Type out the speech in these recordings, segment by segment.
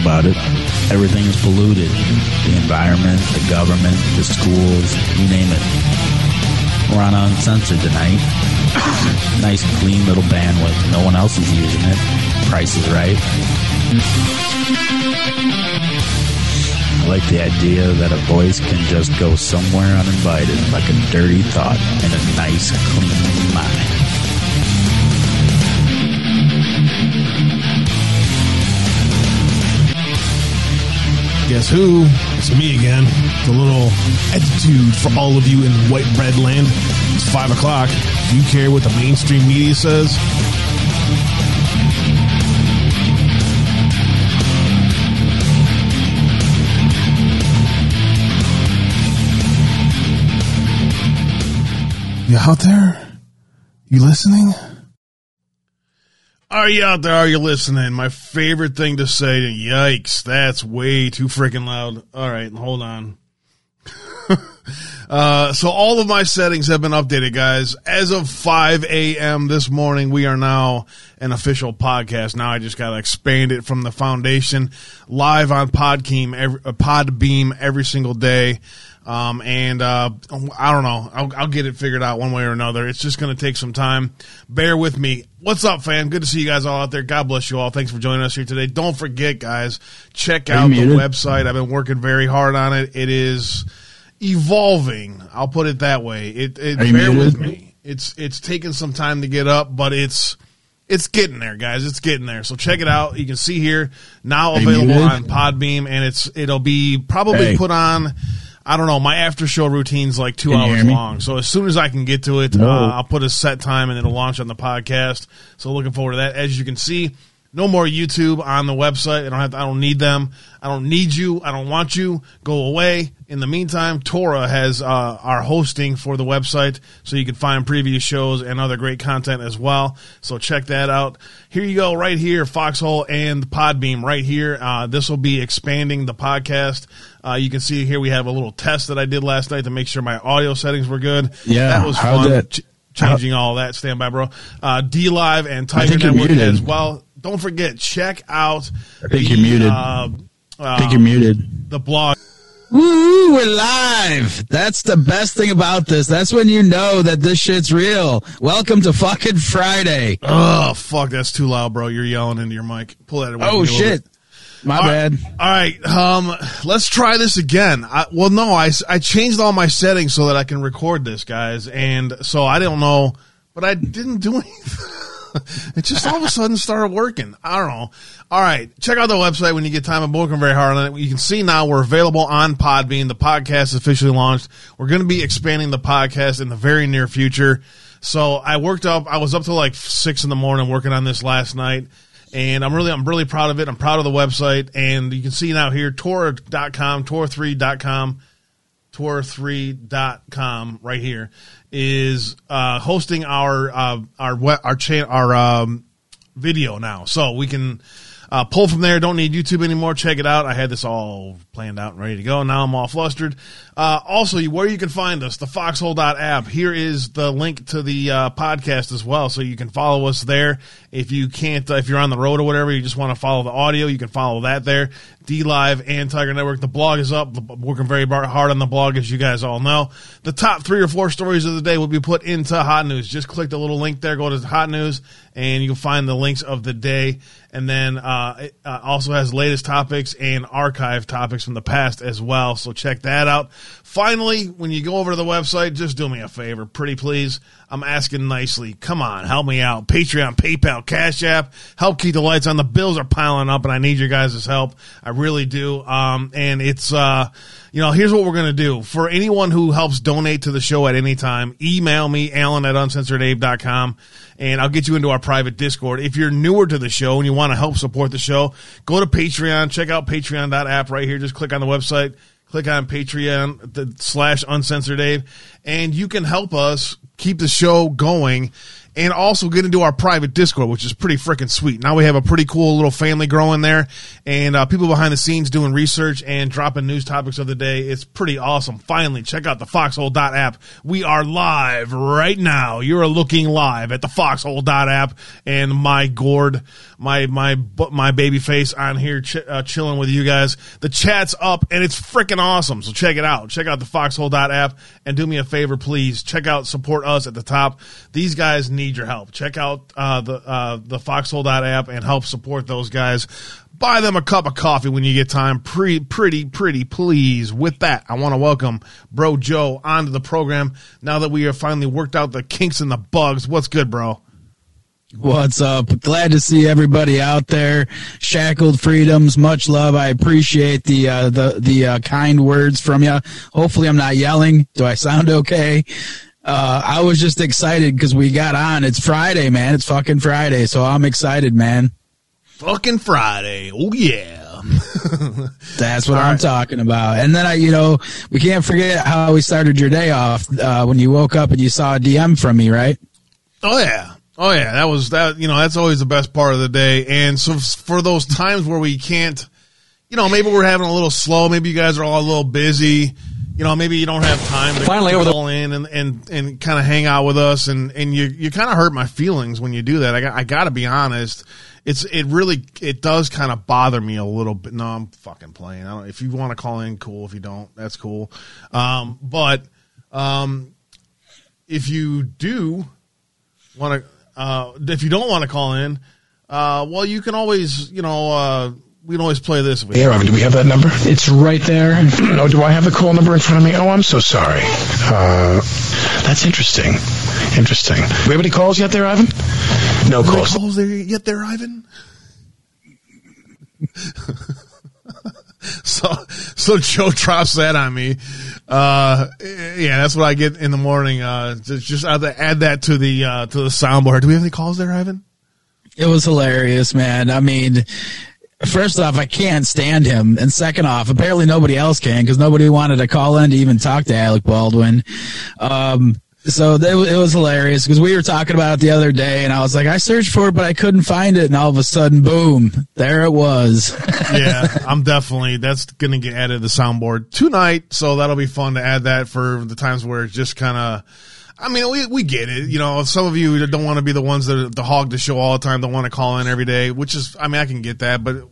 about it. Everything is polluted. The environment, the government, the schools, you name it. We're on Uncensored tonight. nice, clean little bandwidth. No one else is using it. Price is right. I like the idea that a voice can just go somewhere uninvited like a dirty thought in a nice, clean mind. Guess who? It's me again. The little attitude for all of you in white bread land. It's five o'clock. Do you care what the mainstream media says? You out there? You listening? Are you out there? Are you listening? My favorite thing to say yikes, that's way too freaking loud. All right, hold on. uh, so all of my settings have been updated, guys. As of 5 a.m. this morning, we are now an official podcast. Now I just got to expand it from the foundation live on Podbean every, uh, Podbean every single day. Um, and uh, I don't know. I'll, I'll, get it figured out one way or another. It's just going to take some time. Bear with me. What's up, fam? Good to see you guys all out there. God bless you all. Thanks for joining us here today. Don't forget, guys, check out the website. I've been working very hard on it. It is evolving. I'll put it that way. It, it bear muted? with me. It's it's taking some time to get up, but it's it's getting there, guys. It's getting there. So check it out. You can see here now available on Podbean, and it's it'll be probably hey. put on I don't know. My after show routine's like two can hours long. So as soon as I can get to it, no. uh, I'll put a set time and it'll launch on the podcast. So looking forward to that. As you can see, no more YouTube on the website. I don't have. To, I don't need them. I don't need you. I don't want you. Go away. In the meantime, Torah has uh, our hosting for the website, so you can find previous shows and other great content as well. So check that out. Here you go, right here, Foxhole and Podbean, right here. Uh, this will be expanding the podcast. Uh, you can see here we have a little test that I did last night to make sure my audio settings were good. Yeah, that was fun. That, Ch- changing how, all that. Stand by, bro. Uh, DLive and Tiger Network as well. Don't forget, check out. I think the, you're muted. Uh, I think you're muted. The blog. Woo, we're live. That's the best thing about this. That's when you know that this shit's real. Welcome to fucking Friday. Oh, fuck. That's too loud, bro. You're yelling into your mic. Pull that away. Oh, shit. My all bad. Right, all right. Um, let's try this again. I, well, no, I, I changed all my settings so that I can record this, guys. And so I don't know, but I didn't do anything. it just all of a sudden started working. I don't know. All right. Check out the website when you get time. I'm working very hard on it. You can see now we're available on Podbean. The podcast is officially launched. We're going to be expanding the podcast in the very near future. So I worked up, I was up to like six in the morning working on this last night and I'm really I'm really proud of it. I'm proud of the website, and you can see now here Tor.com, Tor3.com, Tor3.com right here is uh, hosting our uh, our our cha- our um, video now, so we can uh, pull from there. Don't need YouTube anymore. Check it out. I had this all planned out and ready to go. Now I'm all flustered. Uh, also, where you can find us, the foxhole.app. Here is the link to the uh, podcast as well. So you can follow us there. If you can't, uh, if you're on the road or whatever, you just want to follow the audio, you can follow that there. D Live and Tiger Network. The blog is up. Working very hard on the blog, as you guys all know. The top three or four stories of the day will be put into Hot News. Just click the little link there, go to Hot News, and you'll find the links of the day. And then uh, it uh, also has latest topics and archive topics from the past as well. So check that out. Finally, when you go over to the website, just do me a favor, pretty please. I'm asking nicely. Come on, help me out. Patreon, PayPal, Cash App, help keep the lights on. The bills are piling up, and I need your guys' help. I really do. Um, and it's uh, you know, here's what we're gonna do. For anyone who helps donate to the show at any time, email me, Alan at uncensoredabe.com, and I'll get you into our private Discord. If you're newer to the show and you want to help support the show, go to Patreon. Check out Patreon.app right here. Just click on the website click on Patreon slash uncensored Abe, and you can help us keep the show going and also get into our private Discord, which is pretty freaking sweet. Now we have a pretty cool little family growing there, and uh, people behind the scenes doing research and dropping news topics of the day. It's pretty awesome. Finally, check out the Foxhole app. We are live right now. You're looking live at the Foxhole app, and my gourd, my my my baby face on here ch- uh, chilling with you guys. The chat's up, and it's freaking awesome. So check it out. Check out the Foxhole app, and do me a favor, please. Check out support us at the top. These guys need your help. Check out uh, the uh, the Foxhole app and help support those guys. Buy them a cup of coffee when you get time. Pretty, pretty, pretty, please. With that, I want to welcome Bro Joe onto the program. Now that we have finally worked out the kinks and the bugs, what's good, bro? What's up? Glad to see everybody out there. Shackled freedoms, much love. I appreciate the uh, the the uh, kind words from you. Hopefully, I'm not yelling. Do I sound okay? Uh, I was just excited because we got on. It's Friday, man. It's fucking Friday, so I'm excited, man. Fucking Friday. Oh yeah. That's what All I'm right. talking about. And then I, you know, we can't forget how we started your day off uh, when you woke up and you saw a DM from me, right? Oh yeah. Oh yeah, that was that. You know, that's always the best part of the day. And so for those times where we can't, you know, maybe we're having a little slow. Maybe you guys are all a little busy you know, maybe you don't have time to finally over call in and, and, and kind of hang out with us, and, and you you kind of hurt my feelings when you do that. I got I got to be honest. It's it really it does kind of bother me a little bit. No, I'm fucking playing. I don't. If you want to call in, cool. If you don't, that's cool. Um, but um, if you do want to, uh, if you don't want to call in, uh, well, you can always you know. Uh, we can always play this. Yeah, Ivan, do we have that number? It's right there. oh, do I have the call number in front of me? Oh, I'm so sorry. Uh, that's interesting. Interesting. Do we have any calls yet there, Ivan? No calls. calls there yet there, Ivan? so so Joe drops that on me. Uh, yeah, that's what I get in the morning. Uh, just, just add that to the uh, to the soundboard. Do we have any calls there, Ivan? It was hilarious, man. I mean, First off, I can't stand him, and second off, apparently nobody else can because nobody wanted to call in to even talk to Alec Baldwin. Um, so it, it was hilarious because we were talking about it the other day, and I was like, I searched for it, but I couldn't find it, and all of a sudden, boom, there it was. yeah, I'm definitely that's going to get added to the soundboard tonight, so that'll be fun to add that for the times where it's just kind of I mean, we, we get it. You know, some of you don't want to be the ones that the hog the show all the time, don't want to call in every day, which is, I mean, I can get that, but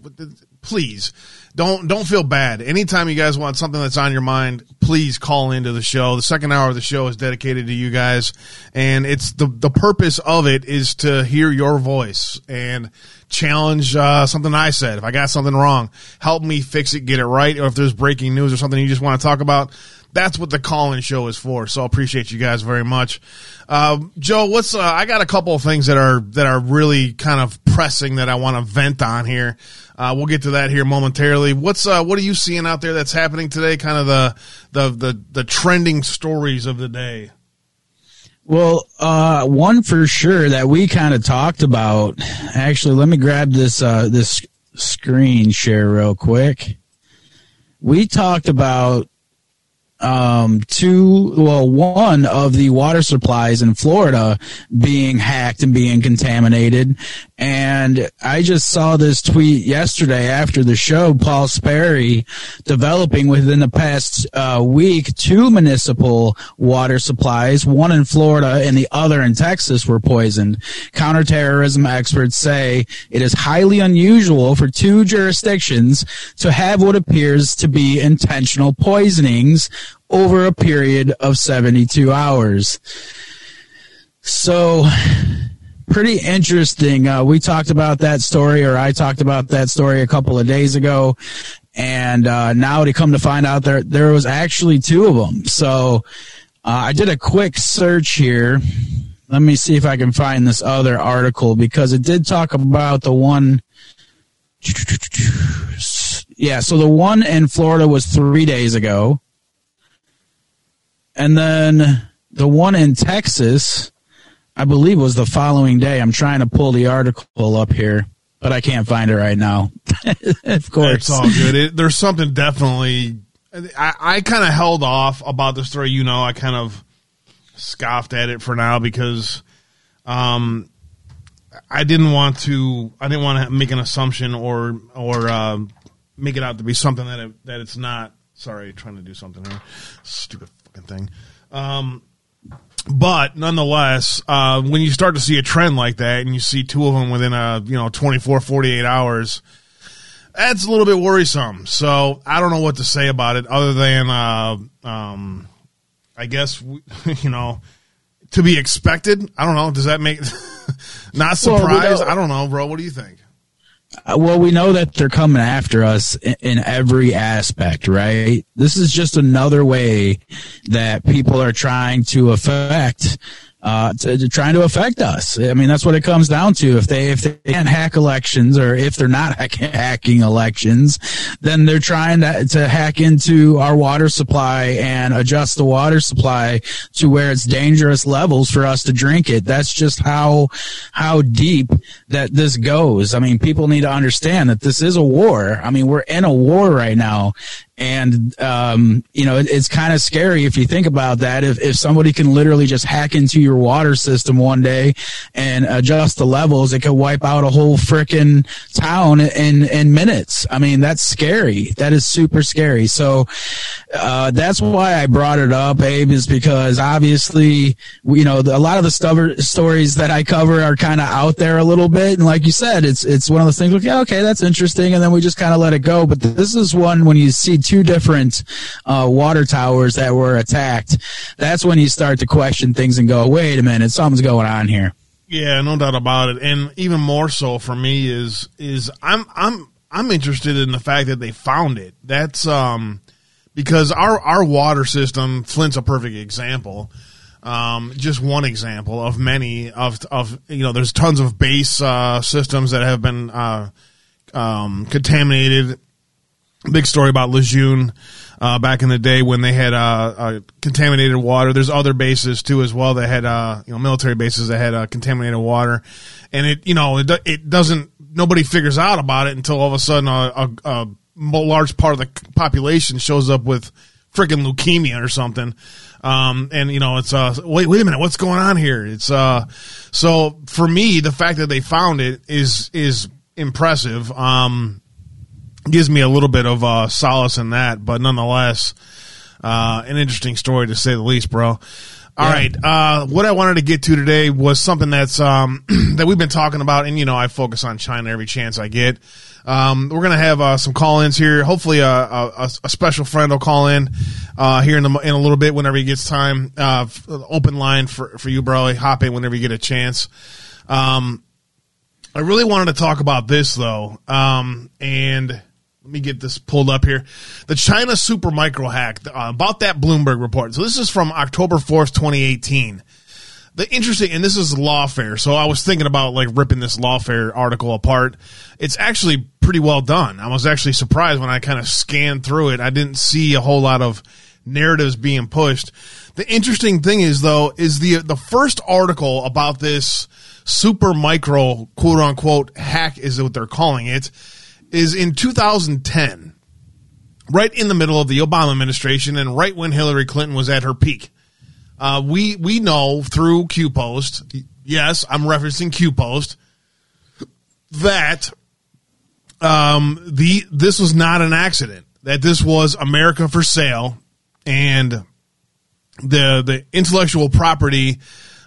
please don't, don't feel bad. Anytime you guys want something that's on your mind, please call into the show. The second hour of the show is dedicated to you guys. And it's the, the purpose of it is to hear your voice and challenge, uh, something I said. If I got something wrong, help me fix it, get it right. Or if there's breaking news or something you just want to talk about, that's what the call-in show is for. So I appreciate you guys very much. Uh, Joe, what's uh, I got a couple of things that are that are really kind of pressing that I want to vent on here. Uh, we'll get to that here momentarily. What's uh, what are you seeing out there that's happening today? Kind of the the the, the trending stories of the day. Well, uh, one for sure that we kind of talked about. Actually, let me grab this uh, this screen share real quick. We talked about um, two, well, one of the water supplies in Florida being hacked and being contaminated. And I just saw this tweet yesterday after the show, Paul Sperry developing within the past uh, week two municipal water supplies, one in Florida and the other in Texas were poisoned. Counterterrorism experts say it is highly unusual for two jurisdictions to have what appears to be intentional poisonings over a period of 72 hours. So, pretty interesting. Uh, we talked about that story, or I talked about that story a couple of days ago, and uh, now to come to find out there there was actually two of them. So, uh, I did a quick search here. Let me see if I can find this other article because it did talk about the one. Yeah, so the one in Florida was three days ago. And then the one in Texas, I believe, was the following day. I'm trying to pull the article up here, but I can't find it right now. of course. It's all good. It, there's something definitely. I, I kind of held off about the story. You know, I kind of scoffed at it for now because Um, I didn't want to. I didn't want to make an assumption or or uh, make it out to be something that it, that it's not. Sorry, trying to do something here. Stupid fucking thing. Um, but nonetheless, uh, when you start to see a trend like that and you see two of them within a you know 24, 48 hours, that's a little bit worrisome. So I don't know what to say about it other than, uh, um, I guess you know, to be expected. I don't know. Does that make not surprised? Well, I don't know, bro. What do you think? Uh, well, we know that they're coming after us in, in, every aspect, right? This is just another way that people are trying to affect uh, to, to trying to affect us. I mean, that's what it comes down to. If they if they can't hack elections, or if they're not hack- hacking elections, then they're trying to, to hack into our water supply and adjust the water supply to where it's dangerous levels for us to drink it. That's just how how deep that this goes. I mean, people need to understand that this is a war. I mean, we're in a war right now, and, um, you know, it, it's kind of scary if you think about that. If, if somebody can literally just hack into your water system one day and adjust the levels, it could wipe out a whole freaking town in, in minutes. I mean, that's scary. That is super scary. So, uh, that's why I brought it up, Abe, is because obviously, you know, the, a lot of the stories that I cover are kind of out there a little bit. And like you said, it's, it's one of those things like, yeah, okay, that's interesting. And then we just kind of let it go. But this is one when you see two different uh, water towers that were attacked, that's when you start to question things and go, wait a minute, something's going on here. Yeah, no doubt about it. And even more so for me is is I'm I'm I'm interested in the fact that they found it. That's um because our our water system, Flint's a perfect example. Um, just one example of many of of you know, there's tons of base uh, systems that have been uh, um, contaminated big story about Lejeune uh, back in the day when they had uh, uh, contaminated water. There's other bases too as well that had uh, you know military bases that had uh, contaminated water, and it you know it, it doesn't nobody figures out about it until all of a sudden a, a, a large part of the population shows up with freaking leukemia or something. Um, and you know, it's, uh, wait, wait a minute, what's going on here? It's, uh, so for me, the fact that they found it is, is impressive. Um, gives me a little bit of uh, solace in that, but nonetheless, uh, an interesting story to say the least, bro. All yeah. right, uh, what I wanted to get to today was something that's um, that we've been talking about, and you know, I focus on China every chance I get. Um, we're gonna have uh, some call-ins here. Hopefully, a, a, a, special friend will call in uh, here in the in a little bit whenever he gets time. Uh, open line for for you, bro. Hop in whenever you get a chance. Um, I really wanted to talk about this though, um, and let me get this pulled up here. The China Supermicro hack uh, about that Bloomberg report. So this is from October 4th, 2018. The interesting, and this is lawfare. So I was thinking about like ripping this lawfare article apart. It's actually pretty well done. I was actually surprised when I kind of scanned through it. I didn't see a whole lot of narratives being pushed. The interesting thing is though, is the, the first article about this Supermicro quote unquote hack is what they're calling it is in 2010, right in the middle of the Obama administration and right when Hillary Clinton was at her peak. Uh, we we know through Q Post, yes, I'm referencing Q Post, that um, the this was not an accident. That this was America for sale, and the the intellectual property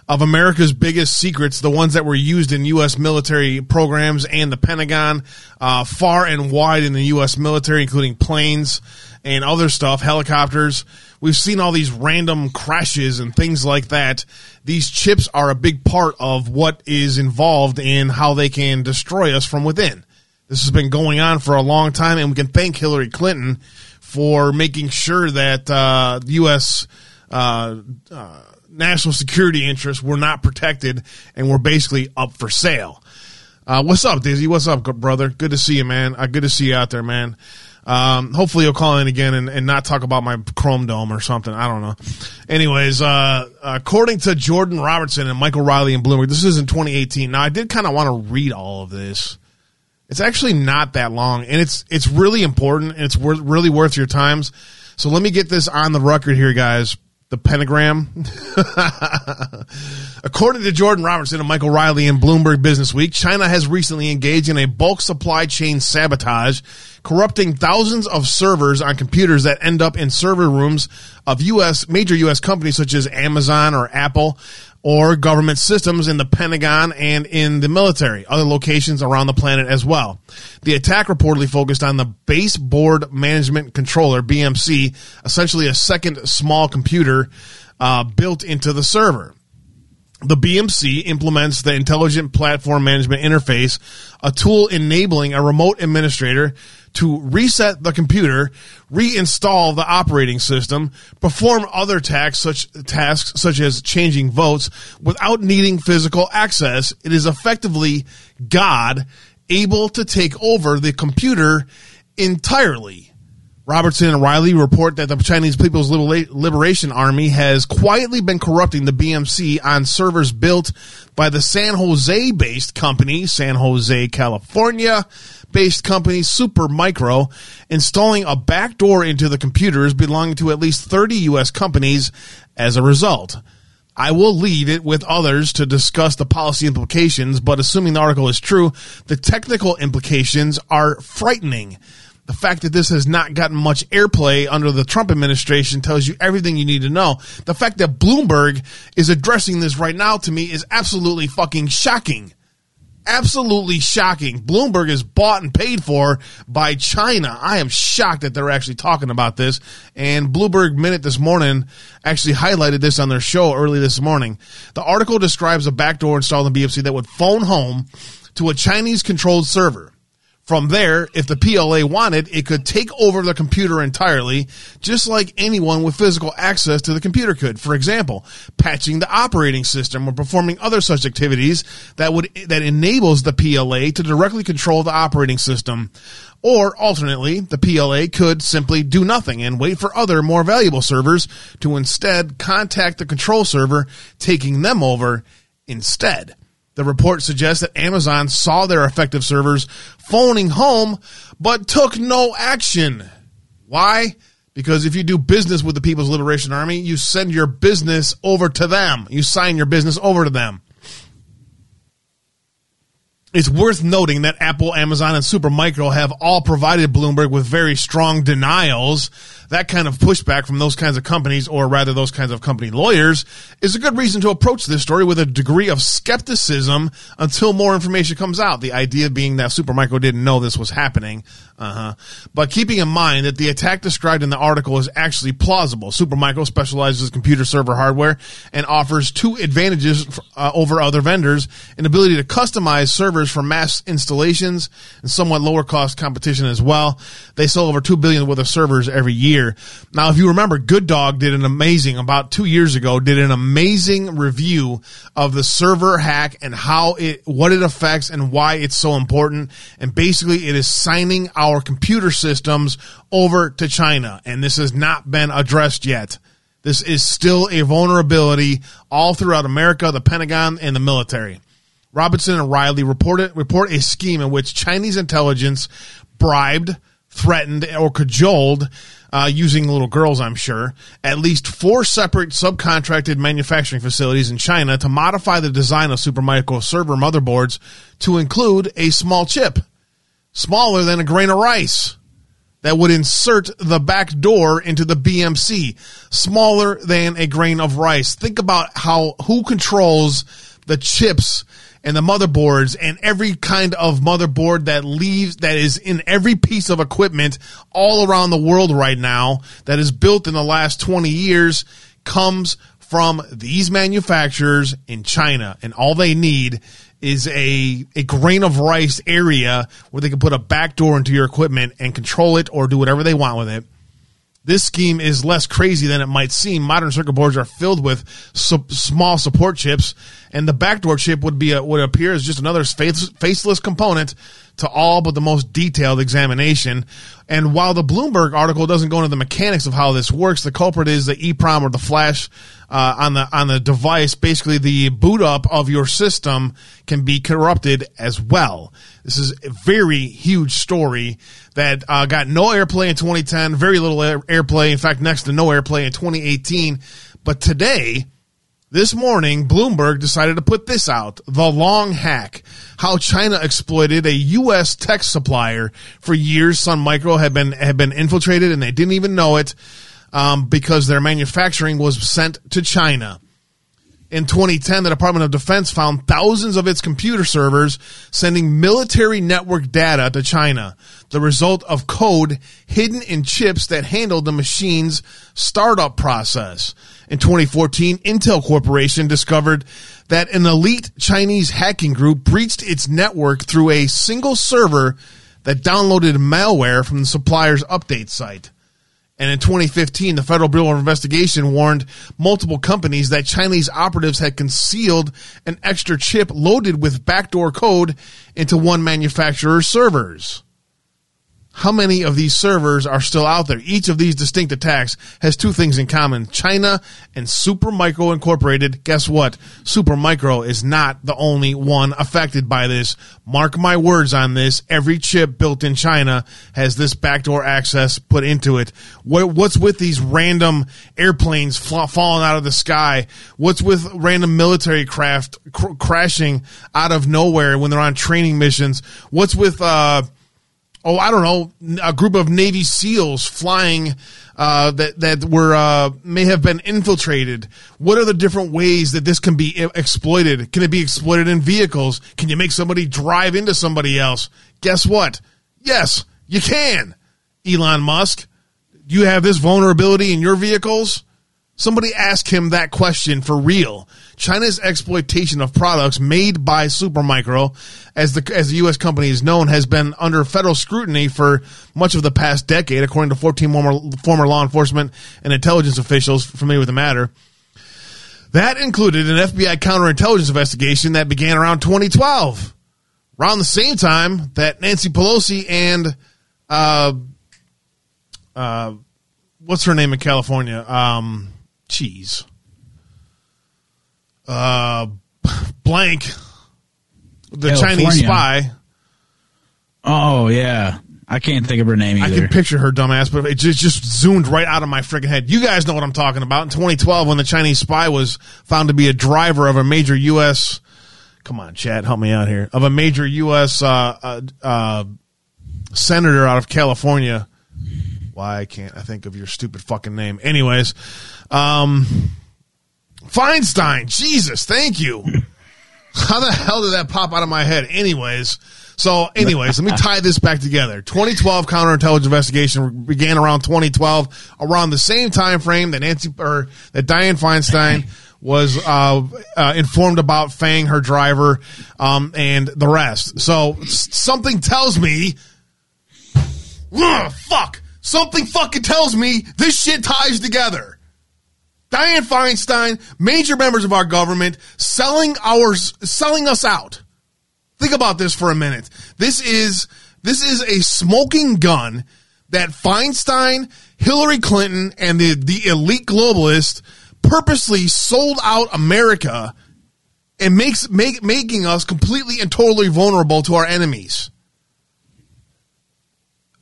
of America's biggest secrets, the ones that were used in U.S. military programs and the Pentagon, uh, far and wide in the U.S. military, including planes and other stuff, helicopters. We've seen all these random crashes and things like that. These chips are a big part of what is involved in how they can destroy us from within. This has been going on for a long time, and we can thank Hillary Clinton for making sure that uh, U.S. Uh, uh, national security interests were not protected and were basically up for sale. Uh, what's up, Dizzy? What's up, brother? Good to see you, man. Uh, good to see you out there, man. Um, hopefully you'll call in again and, and, not talk about my Chrome Dome or something. I don't know. Anyways, uh, according to Jordan Robertson and Michael Riley and Bloomberg, this is in 2018. Now, I did kind of want to read all of this. It's actually not that long, and it's it's really important, and it's worth, really worth your times. So let me get this on the record here, guys the pentagram. According to Jordan Robertson and Michael Riley in Bloomberg Business Week, China has recently engaged in a bulk supply chain sabotage, corrupting thousands of servers on computers that end up in server rooms of U.S. major U.S. companies such as Amazon or Apple or government systems in the Pentagon and in the military, other locations around the planet as well. The attack reportedly focused on the baseboard management controller, BMC, essentially a second small computer uh, built into the server. The BMC implements the Intelligent Platform Management Interface, a tool enabling a remote administrator to reset the computer, reinstall the operating system, perform other tasks such, tasks such as changing votes without needing physical access. It is effectively God able to take over the computer entirely. Robertson and Riley report that the Chinese People's Liberation Army has quietly been corrupting the BMC on servers built by the San Jose based company, San Jose, California based company Supermicro, installing a backdoor into the computers belonging to at least 30 U.S. companies as a result. I will leave it with others to discuss the policy implications, but assuming the article is true, the technical implications are frightening. The fact that this has not gotten much airplay under the Trump administration tells you everything you need to know. The fact that Bloomberg is addressing this right now to me is absolutely fucking shocking. Absolutely shocking. Bloomberg is bought and paid for by China. I am shocked that they're actually talking about this. And Bloomberg Minute this morning actually highlighted this on their show early this morning. The article describes a backdoor installed in BFC that would phone home to a Chinese controlled server. From there, if the PLA wanted, it could take over the computer entirely, just like anyone with physical access to the computer could. For example, patching the operating system or performing other such activities that would that enables the PLA to directly control the operating system. Or alternately, the PLA could simply do nothing and wait for other more valuable servers to instead contact the control server, taking them over instead. The report suggests that Amazon saw their effective servers phoning home, but took no action. Why? Because if you do business with the People's Liberation Army, you send your business over to them. You sign your business over to them. It's worth noting that Apple, Amazon, and Supermicro have all provided Bloomberg with very strong denials that kind of pushback from those kinds of companies, or rather those kinds of company lawyers, is a good reason to approach this story with a degree of skepticism until more information comes out. The idea being that Supermicro didn't know this was happening. Uh-huh. But keeping in mind that the attack described in the article is actually plausible. Supermicro specializes in computer server hardware and offers two advantages uh, over other vendors: an ability to customize servers for mass installations and somewhat lower cost competition as well. They sell over two billion worth of servers every year year. Now, if you remember, Good Dog did an amazing, about two years ago, did an amazing review of the server hack and how it, what it affects and why it's so important. And basically it is signing our computer systems over to China. And this has not been addressed yet. This is still a vulnerability all throughout America, the Pentagon, and the military. Robinson and Riley reported, report a scheme in which Chinese intelligence bribed, threatened, or cajoled uh, using little girls, I'm sure, at least four separate subcontracted manufacturing facilities in China to modify the design of Supermicro server motherboards to include a small chip, smaller than a grain of rice, that would insert the back door into the BMC, smaller than a grain of rice. Think about how who controls the chips and the motherboards and every kind of motherboard that leaves that is in every piece of equipment all around the world right now that is built in the last 20 years comes from these manufacturers in China. And all they need is a a grain of rice area where they can put a back door into your equipment and control it or do whatever they want with it this scheme is less crazy than it might seem. Modern circuit boards are filled with su- small support chips, and the backdoor chip would be a, would appear as just another face- faceless component to all but the most detailed examination. And while the Bloomberg article doesn't go into the mechanics of how this works, the culprit is the EEPROM or the flash uh, on the on the device. Basically, the boot up of your system can be corrupted as well. This is a very huge story that uh, got no airplay in 2010, very little air, airplay. In fact, next to no airplay in 2018. But today, this morning, Bloomberg decided to put this out the long hack. How China exploited a U.S. tech supplier for years. Sun Micro had been, had been infiltrated and they didn't even know it um, because their manufacturing was sent to China. In 2010, the Department of Defense found thousands of its computer servers sending military network data to China, the result of code hidden in chips that handled the machine's startup process. In 2014, Intel Corporation discovered that an elite Chinese hacking group breached its network through a single server that downloaded malware from the supplier's update site. And in 2015, the Federal Bureau of Investigation warned multiple companies that Chinese operatives had concealed an extra chip loaded with backdoor code into one manufacturer's servers how many of these servers are still out there? Each of these distinct attacks has two things in common. China and Supermicro Incorporated. Guess what? Supermicro is not the only one affected by this. Mark my words on this. Every chip built in China has this backdoor access put into it. what's with these random airplanes falling out of the sky? What's with random military craft cr- crashing out of nowhere when they're on training missions? What's with, uh, oh, I don't know, a group of Navy SEALs flying uh, that that were uh, may have been infiltrated. What are the different ways that this can be exploited? Can it be exploited in vehicles? Can you make somebody drive into somebody else? Guess what? Yes, you can. Elon Musk, you have this vulnerability in your vehicles? Somebody ask him that question for real. China's exploitation of products made by Supermicro, as the as the U.S. company is known, has been under federal scrutiny for much of the past decade, according to 14 former, former law enforcement and intelligence officials familiar with the matter. That included an FBI counterintelligence investigation that began around 2012, around the same time that Nancy Pelosi and uh, uh, what's her name in California? Um, cheese uh, blank, the California. Chinese spy. Oh yeah, I can't think of her name either. I can picture her dumbass, but it just, just zoomed right out of my freaking head. You guys know what I'm talking about. In 2012, when the Chinese spy was found to be a driver of a major U.S. Come on, Chad, help me out here. Of a major U.S. Uh, uh, uh, senator out of California. Why can't I think of your stupid fucking name? Anyways, um, Feinstein. Jesus, thank you. How the hell did that pop out of my head? Anyways, so anyways, let me tie this back together. 2012 counterintelligence investigation began around 2012, around the same time frame that Nancy or that Dianne Feinstein was uh, uh, informed about Fang, her driver, um, and the rest. So something tells me, ugh, fuck, something fucking tells me this shit ties together. Dianne Feinstein, major members of our government, selling our selling us out. Think about this for a minute. This is this is a smoking gun that Feinstein, Hillary Clinton, and the, the elite globalists purposely sold out America and makes make, making us completely and totally vulnerable to our enemies.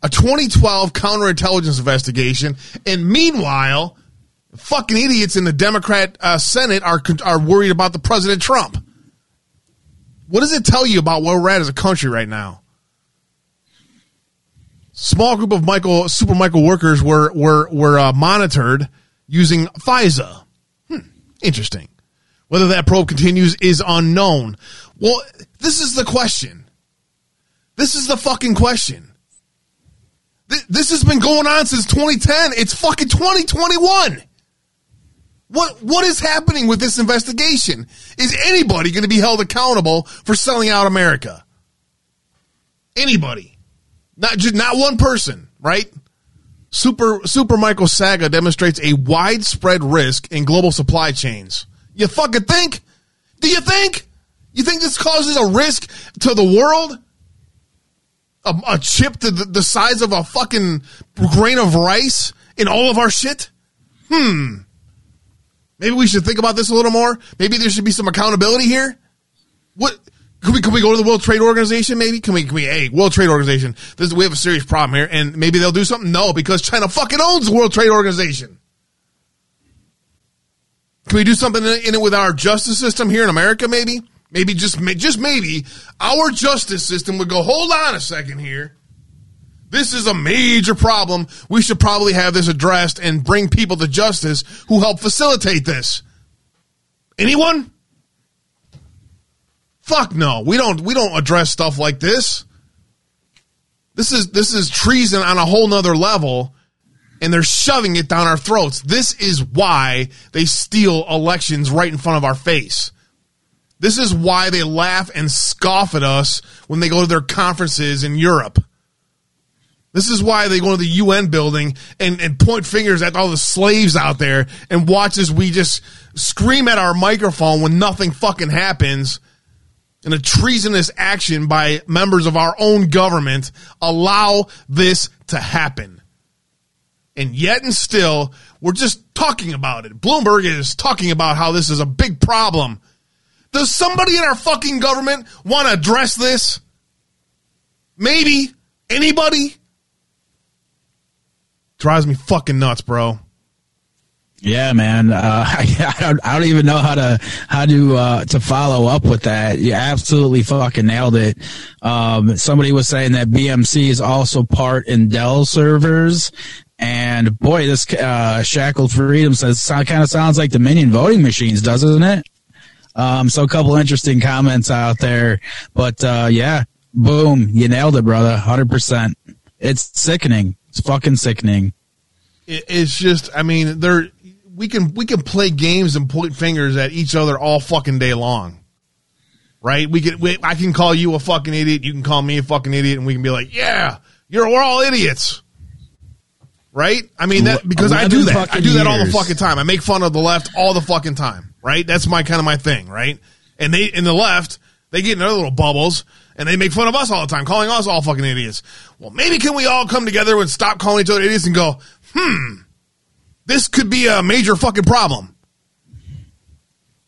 A 2012 counterintelligence investigation, and meanwhile, fucking idiots in the Democrat uh, Senate are are worried about the President Trump. What does it tell you about where we're at as a country right now? Small group of Michael Supermicro workers were were were uh, monitored using FISA. Hmm, interesting. Whether that probe continues is unknown. Well, this is the question. This is the fucking question. This has been going on since 2010. It's fucking 2021. What what is happening with this investigation? Is anybody going to be held accountable for selling out America? Anybody? Not just not one person, right? Super Supermicro saga demonstrates a widespread risk in global supply chains. You fucking think? Do you think? You think this causes a risk to the world? A, a chip to the, the size of a fucking grain of rice in all of our shit? Hmm. Maybe we should think about this a little more. Maybe there should be some accountability here. What can we can we go to the World Trade Organization? Maybe can we can we hey World Trade Organization? This we have a serious problem here, and maybe they'll do something. No, because China fucking owns the World Trade Organization. Can we do something in it with our justice system here in America? Maybe, maybe just just maybe our justice system would go. Hold on a second here. This is a major problem. We should probably have this addressed and bring people to justice who help facilitate this. Anyone? Fuck no. We don't we don't address stuff like this. This is this is treason on a whole nother level and they're shoving it down our throats. This is why they steal elections right in front of our face. This is why they laugh and scoff at us when they go to their conferences in Europe. This is why they go to the UN building and, and point fingers at all the slaves out there and watch as we just scream at our microphone when nothing fucking happens. And a treasonous action by members of our own government allow this to happen. And yet and still, we're just talking about it. Bloomberg is talking about how this is a big problem. Does somebody in our fucking government want to address this? Maybe. Anybody? drives me fucking nuts, bro. Yeah, man. Uh, I, I, don't, I don't even know how to how to uh, to follow up with that. You absolutely fucking nailed it. Um, somebody was saying that BMC is also part in Dell servers, and boy, this uh, Shackled Freedom says kind of sounds like Dominion voting machines, doesn't it? Um, so a couple interesting comments out there, but uh, yeah, boom, you nailed it, brother, hundred percent. It's sickening. It's fucking sickening. It's just, I mean, there we can we can play games and point fingers at each other all fucking day long, right? We can, we, I can call you a fucking idiot, you can call me a fucking idiot, and we can be like, yeah, you're we're all idiots, right? I mean that because I do that. I do that all the fucking time. I make fun of the left all the fucking time, right? That's my kind of my thing, right? And they in the left, they get in their little bubbles and they make fun of us all the time, calling us all fucking idiots. Well, maybe can we all come together and stop calling each other idiots and go, hmm, this could be a major fucking problem.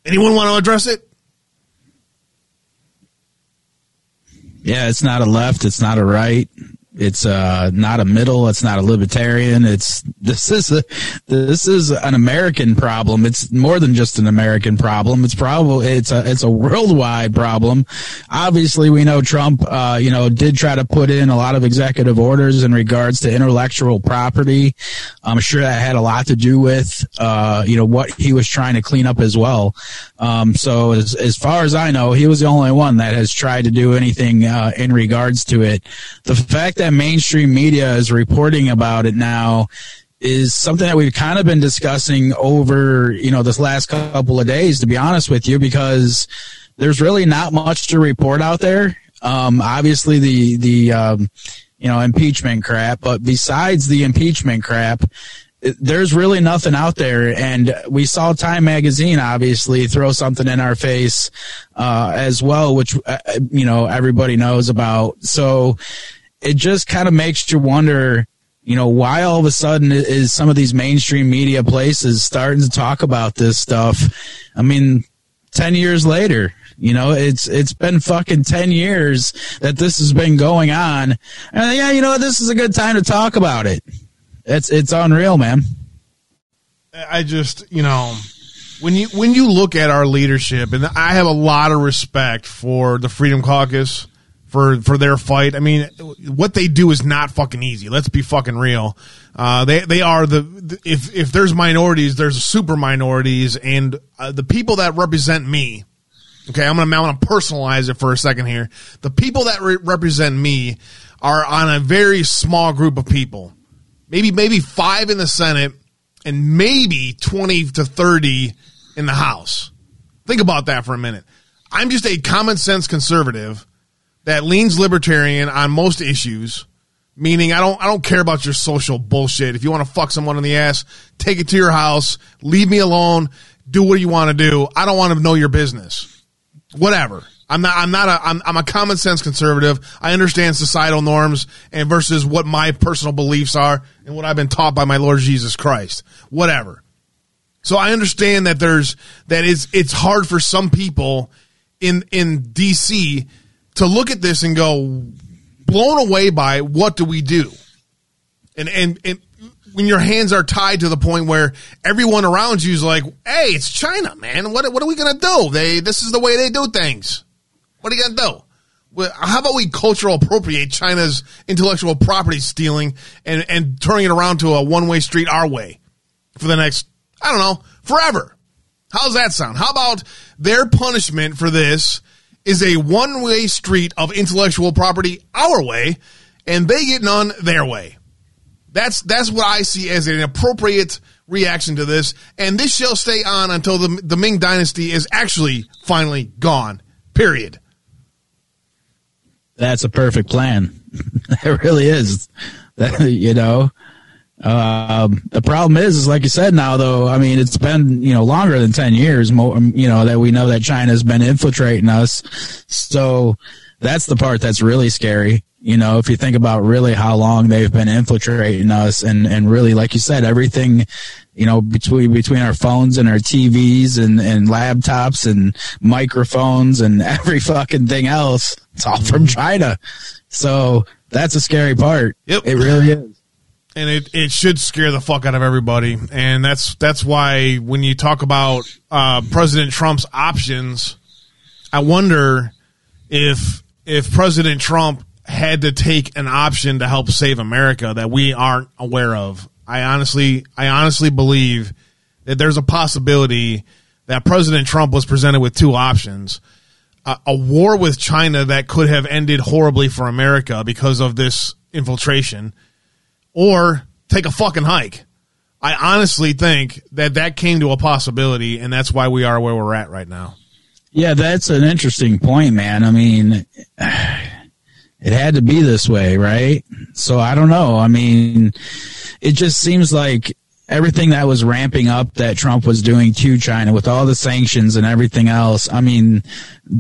Anyone want to address it? Yeah, it's not a left, it's not a right. It's uh, not a middle. It's not a libertarian. It's this is a this is an American problem. It's more than just an American problem. It's probably it's a it's a worldwide problem. Obviously, we know Trump, uh, you know, did try to put in a lot of executive orders in regards to intellectual property. I'm sure that had a lot to do with uh, you know what he was trying to clean up as well. Um, so as as far as I know, he was the only one that has tried to do anything uh, in regards to it. The fact that mainstream media is reporting about it now is something that we've kind of been discussing over, you know, this last couple of days, to be honest with you, because there's really not much to report out there. Um, obviously the, the, um, you know, impeachment crap, but besides the impeachment crap, there's really nothing out there. And we saw Time Magazine obviously throw something in our face, uh, as well, which, uh, you know, everybody knows about. So, it just kind of makes you wonder, you know, why all of a sudden is some of these mainstream media places starting to talk about this stuff? I mean, 10 years later, you know, it's it's been fucking 10 years that this has been going on. And yeah, you know, this is a good time to talk about it. It's it's unreal, man. I just, you know, when you when you look at our leadership and I have a lot of respect for the Freedom Caucus for for their fight. I mean, what they do is not fucking easy. Let's be fucking real. Uh, they they are the if if there's minorities, there's super minorities, and uh, the people that represent me. Okay, I'm gonna I'm gonna personalize it for a second here. The people that re- represent me are on a very small group of people, maybe maybe five in the Senate, and maybe twenty to thirty in the House. Think about that for a minute. I'm just a common sense conservative that leans libertarian on most issues. Meaning, I don't, I don't care about your social bullshit. If you want to fuck someone in the ass, take it to your house, leave me alone, do what you want to do. I don't want to know your business. Whatever. I'm not, I'm not a, I'm, I'm a common sense conservative. I understand societal norms and versus what my personal beliefs are and what I've been taught by my Lord Jesus Christ. Whatever. So I understand that there's, that is, it's hard for some people in, in DC to look at this and go blown away by what do we do? And, and, and when your hands are tied to the point where everyone around you is like, "Hey, it's China, man. What what are we gonna do? They this is the way they do things. What are you gonna do? Well, how about we cultural appropriate China's intellectual property stealing and and turning it around to a one way street our way for the next I don't know forever? How's that sound? How about their punishment for this is a one way street of intellectual property our way, and they get none their way. That's that's what I see as an appropriate reaction to this, and this shall stay on until the the Ming Dynasty is actually finally gone. Period. That's a perfect plan. it really is. You know, um, the problem is, is like you said now, though, I mean, it's been, you know, longer than 10 years, more, you know, that we know that China's been infiltrating us. So that's the part that's really scary. You know, if you think about really how long they've been infiltrating us and, and really, like you said, everything, you know, between, between our phones and our TVs and, and laptops and microphones and every fucking thing else, it's all from China. So that's a scary part. Yep. It really is and it, it should scare the fuck out of everybody. And that's that's why when you talk about uh, President Trump's options, I wonder if if President Trump had to take an option to help save America that we aren't aware of. I honestly I honestly believe that there's a possibility that President Trump was presented with two options. Uh, a war with China that could have ended horribly for America because of this infiltration or take a fucking hike. I honestly think that that came to a possibility, and that's why we are where we're at right now. Yeah, that's an interesting point, man. I mean, it had to be this way, right? So I don't know. I mean, it just seems like everything that was ramping up that Trump was doing to China with all the sanctions and everything else. I mean,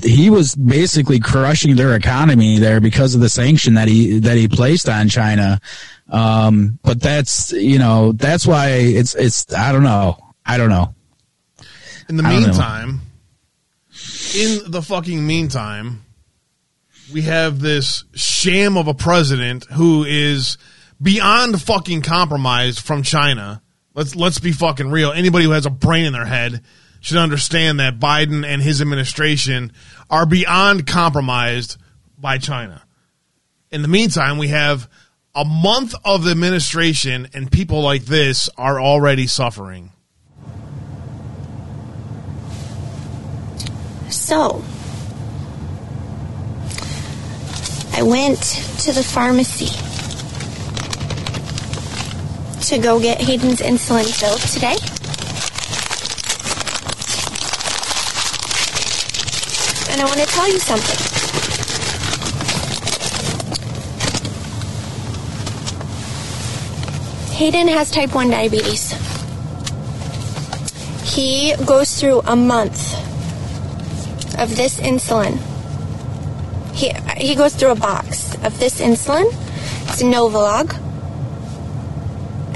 he was basically crushing their economy there because of the sanction that he that he placed on China. Um, but that's you know that's why it's it's I don't know I don't know. In the meantime, in the fucking meantime, we have this sham of a president who is beyond fucking compromised from China. Let's let's be fucking real. Anybody who has a brain in their head should understand that Biden and his administration are beyond compromised by China. In the meantime, we have a month of the administration and people like this are already suffering. So, I went to the pharmacy to go get Hayden's insulin filled today. And I want to tell you something. Hayden has type 1 diabetes. He goes through a month of this insulin. He, he goes through a box of this insulin. It's Novolog.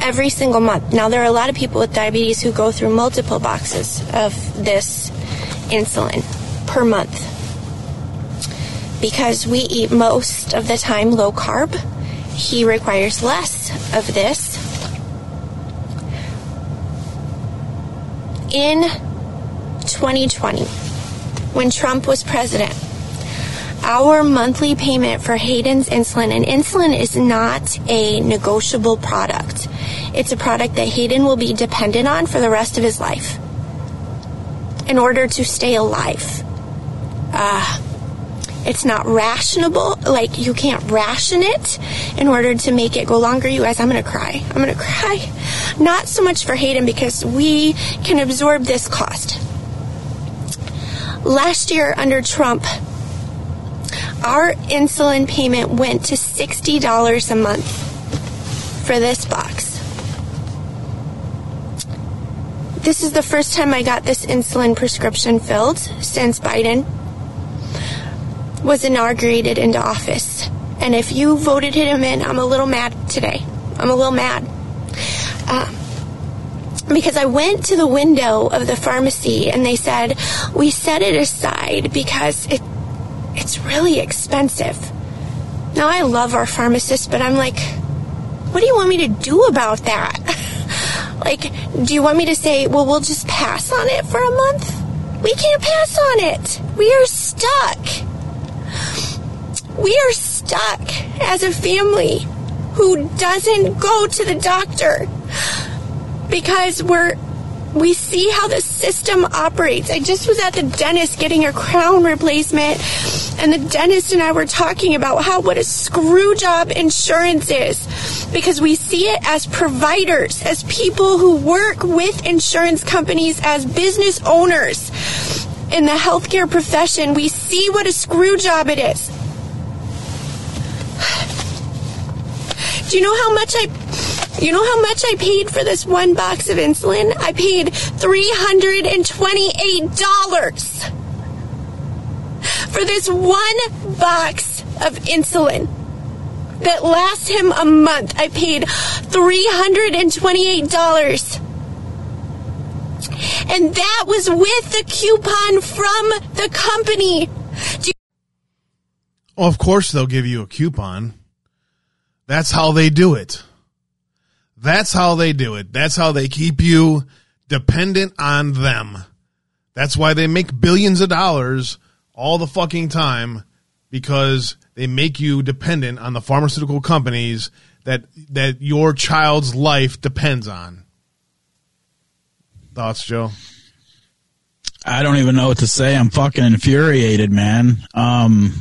Every single month. Now, there are a lot of people with diabetes who go through multiple boxes of this insulin per month. Because we eat most of the time low carb, he requires less of this in 2020, when Trump was president, our monthly payment for Hayden's insulin, and insulin is not a negotiable product. It's a product that Hayden will be dependent on for the rest of his life in order to stay alive. Uh, it's not rationable. Like, you can't ration it in order to make it go longer. You guys, I'm going to cry. I'm going to cry. Not so much for Hayden because we can absorb this cost. Last year under Trump, our insulin payment went to $60 a month for this box. This is the first time I got this insulin prescription filled since Biden was inaugurated into office. And if you voted him in, I'm a little mad today. I'm a little mad. Um, because I went to the window of the pharmacy and they said, we set it aside because it, it's really expensive. Now, I love our pharmacist, but I'm like, what do you want me to do about that? like, do you want me to say, well, we'll just pass on it for a month? We can't pass on it. We are stuck. We are stuck as a family who doesn't go to the doctor because we're we see how the system operates. I just was at the dentist getting a crown replacement, and the dentist and I were talking about how what a screw job insurance is because we see it as providers, as people who work with insurance companies, as business owners in the healthcare profession. We see what a screw job it is. Do you know how much I you know how much I paid for this one box of insulin? I paid $328 for this one box of insulin that lasts him a month. I paid $328. And that was with the coupon from the company. Well, of course they'll give you a coupon. That's how they do it. That's how they do it. That's how they keep you dependent on them. That's why they make billions of dollars all the fucking time because they make you dependent on the pharmaceutical companies that that your child's life depends on. Thoughts, Joe? I don't even know what to say. I'm fucking infuriated, man. Um,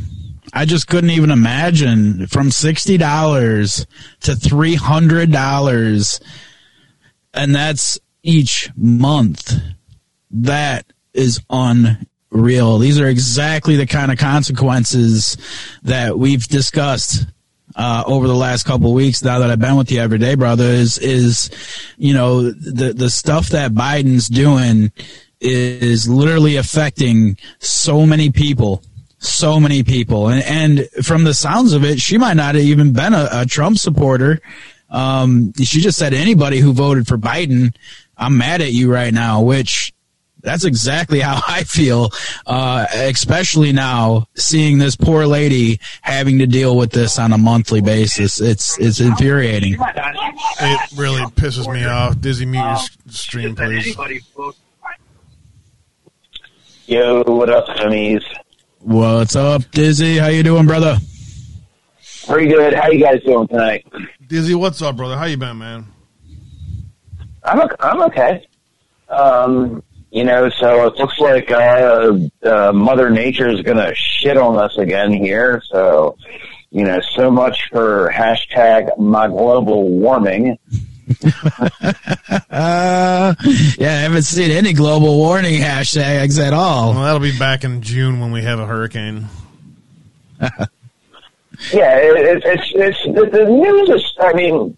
I just couldn't even imagine from sixty dollars to three hundred dollars, and that's each month. That is unreal. These are exactly the kind of consequences that we've discussed uh, over the last couple weeks now that I've been with you every day, brother, is, is, you know, the, the stuff that Biden's doing is literally affecting so many people so many people. And, and from the sounds of it, she might not have even been a, a Trump supporter. Um, she just said anybody who voted for Biden, I'm mad at you right now, which that's exactly how I feel, uh, especially now seeing this poor lady having to deal with this on a monthly basis. It's, it's infuriating. It really pisses me off. Dizzy, mute your stream, please. Yo, what up, homies? What's up, Dizzy? How you doing, brother? Pretty good. How you guys doing tonight? Dizzy, what's up, brother? How you been, man? I'm okay. I'm okay. Um, you know, so it looks like uh, uh, Mother Nature is going to shit on us again here. So, you know, so much for hashtag my global warming. Uh, yeah, I haven't seen any global warning hashtags at all. Well, that'll be back in June when we have a hurricane. yeah, it, it's it's the, the news is. I mean,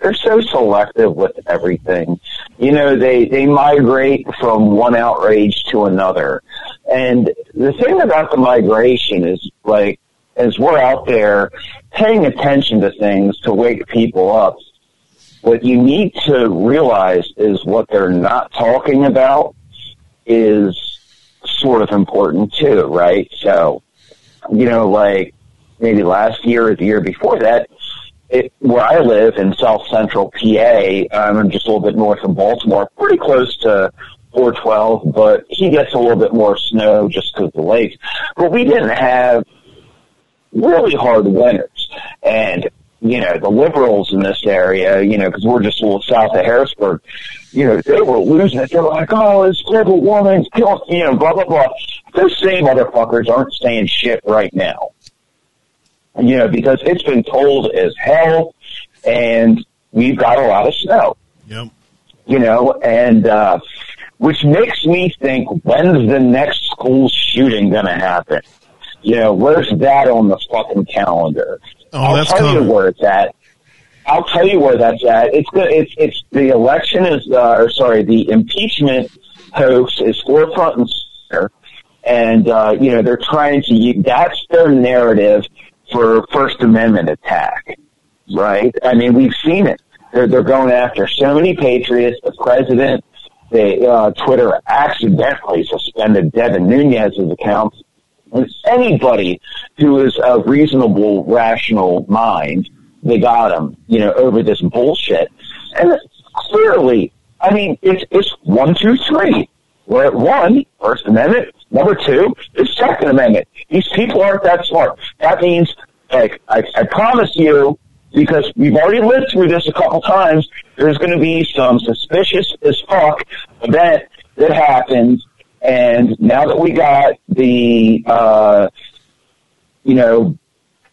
they're so selective with everything. You know, they they migrate from one outrage to another, and the thing about the migration is like as we're out there paying attention to things to wake people up what you need to realize is what they're not talking about is sort of important too, right? So, you know, like maybe last year or the year before that, it, where I live in South Central PA, I'm just a little bit north of Baltimore, pretty close to 412, but he gets a little bit more snow just because of the lake. But we didn't have really hard winters. And you know, the liberals in this area, you know, because we're just a little south of Harrisburg, you know, they were losing it. They're like, oh, it's global warming, killing, you know, blah, blah, blah. Those same motherfuckers aren't saying shit right now. You know, because it's been cold as hell and we've got a lot of snow. Yep. You know, and, uh, which makes me think, when's the next school shooting going to happen? You know, where's that on the fucking calendar? Oh, I'll that's tell you where it's at. I'll tell you where that's at. It's the it's it's the election is uh, or sorry the impeachment hoax is forefront and center, and uh, you know they're trying to use, that's their narrative for First Amendment attack, right? I mean we've seen it. They're they're going after so many patriots. The president, they uh, Twitter accidentally suspended Devin Nunes's account anybody who is a reasonable, rational mind they got him, you know, over this bullshit. And clearly, I mean, it's, it's one, two, three. We're at one, First Amendment. Number two is Second Amendment. These people aren't that smart. That means, like, I, I promise you, because we've already lived through this a couple times, there's going to be some suspicious as fuck event that happens. And now that we got the, uh, you know,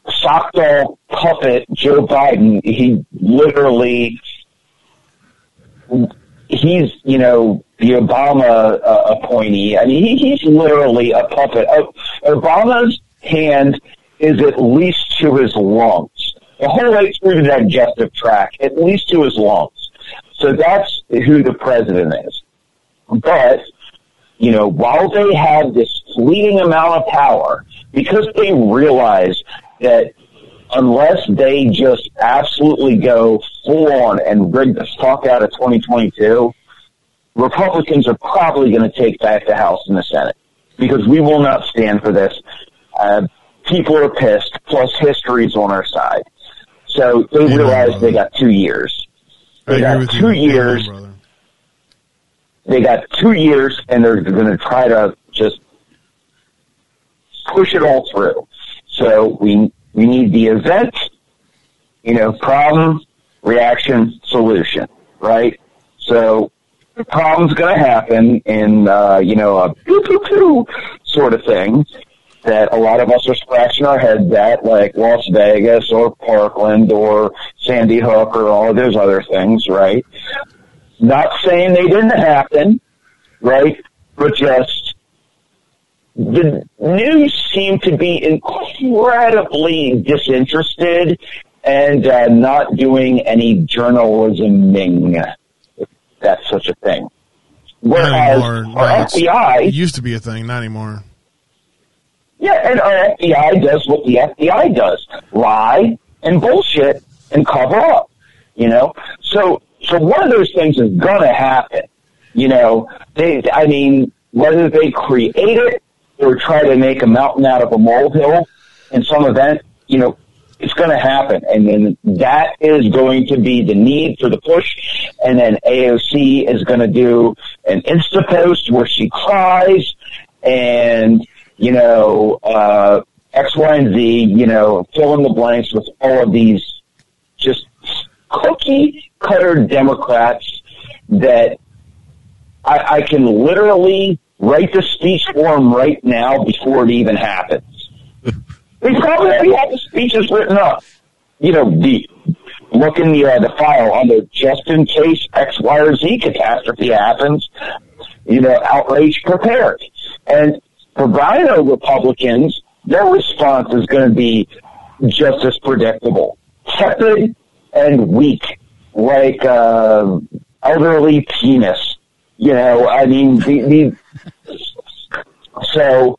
sock doll puppet Joe Biden, he literally, he's, you know, the Obama uh, appointee. I mean, he, he's literally a puppet. Obama's hand is at least to his lungs, the whole way through the digestive tract, at least to his lungs. So that's who the president is. But, you know, while they have this fleeting amount of power, because they realize that unless they just absolutely go full on and rig the fuck out of 2022, Republicans are probably going to take back the House and the Senate because we will not stand for this. Uh, people are pissed, plus history's on our side. So they realize brother. they got two years. They agree got two you. years. They got two years, and they're going to try to just push it all through. So we we need the event, you know, problem, reaction, solution, right? So the problem's going to happen in uh, you know a poo sort of thing that a lot of us are scratching our heads at, like Las Vegas or Parkland or Sandy Hook or all of those other things, right? Not saying they didn't happen, right? But just the news seemed to be incredibly disinterested and uh, not doing any journalisming, if that's such a thing. Whereas anymore. No, our FBI, It used to be a thing, not anymore. yeah, and our FBI does what the FBI does: lie and bullshit and cover up. You know, so so one of those things is gonna happen. You know, they, I mean, whether they create it or try to make a mountain out of a molehill in some event, you know, it's going to happen. And then that is going to be the need for the push. And then AOC is going to do an Insta post where she cries and, you know, uh, X, Y, and Z, you know, fill in the blanks with all of these just cookie cutter Democrats that I, I can literally write the speech for them right now before it even happens. They probably already have the speeches written up. You know, the look in the uh, the file on the just in case X, Y, or Z catastrophe happens. You know, outrage prepared. And for RINO Republicans, their response is going to be just as predictable, tepid and weak, like uh, elderly penis. You know, I mean, the, the so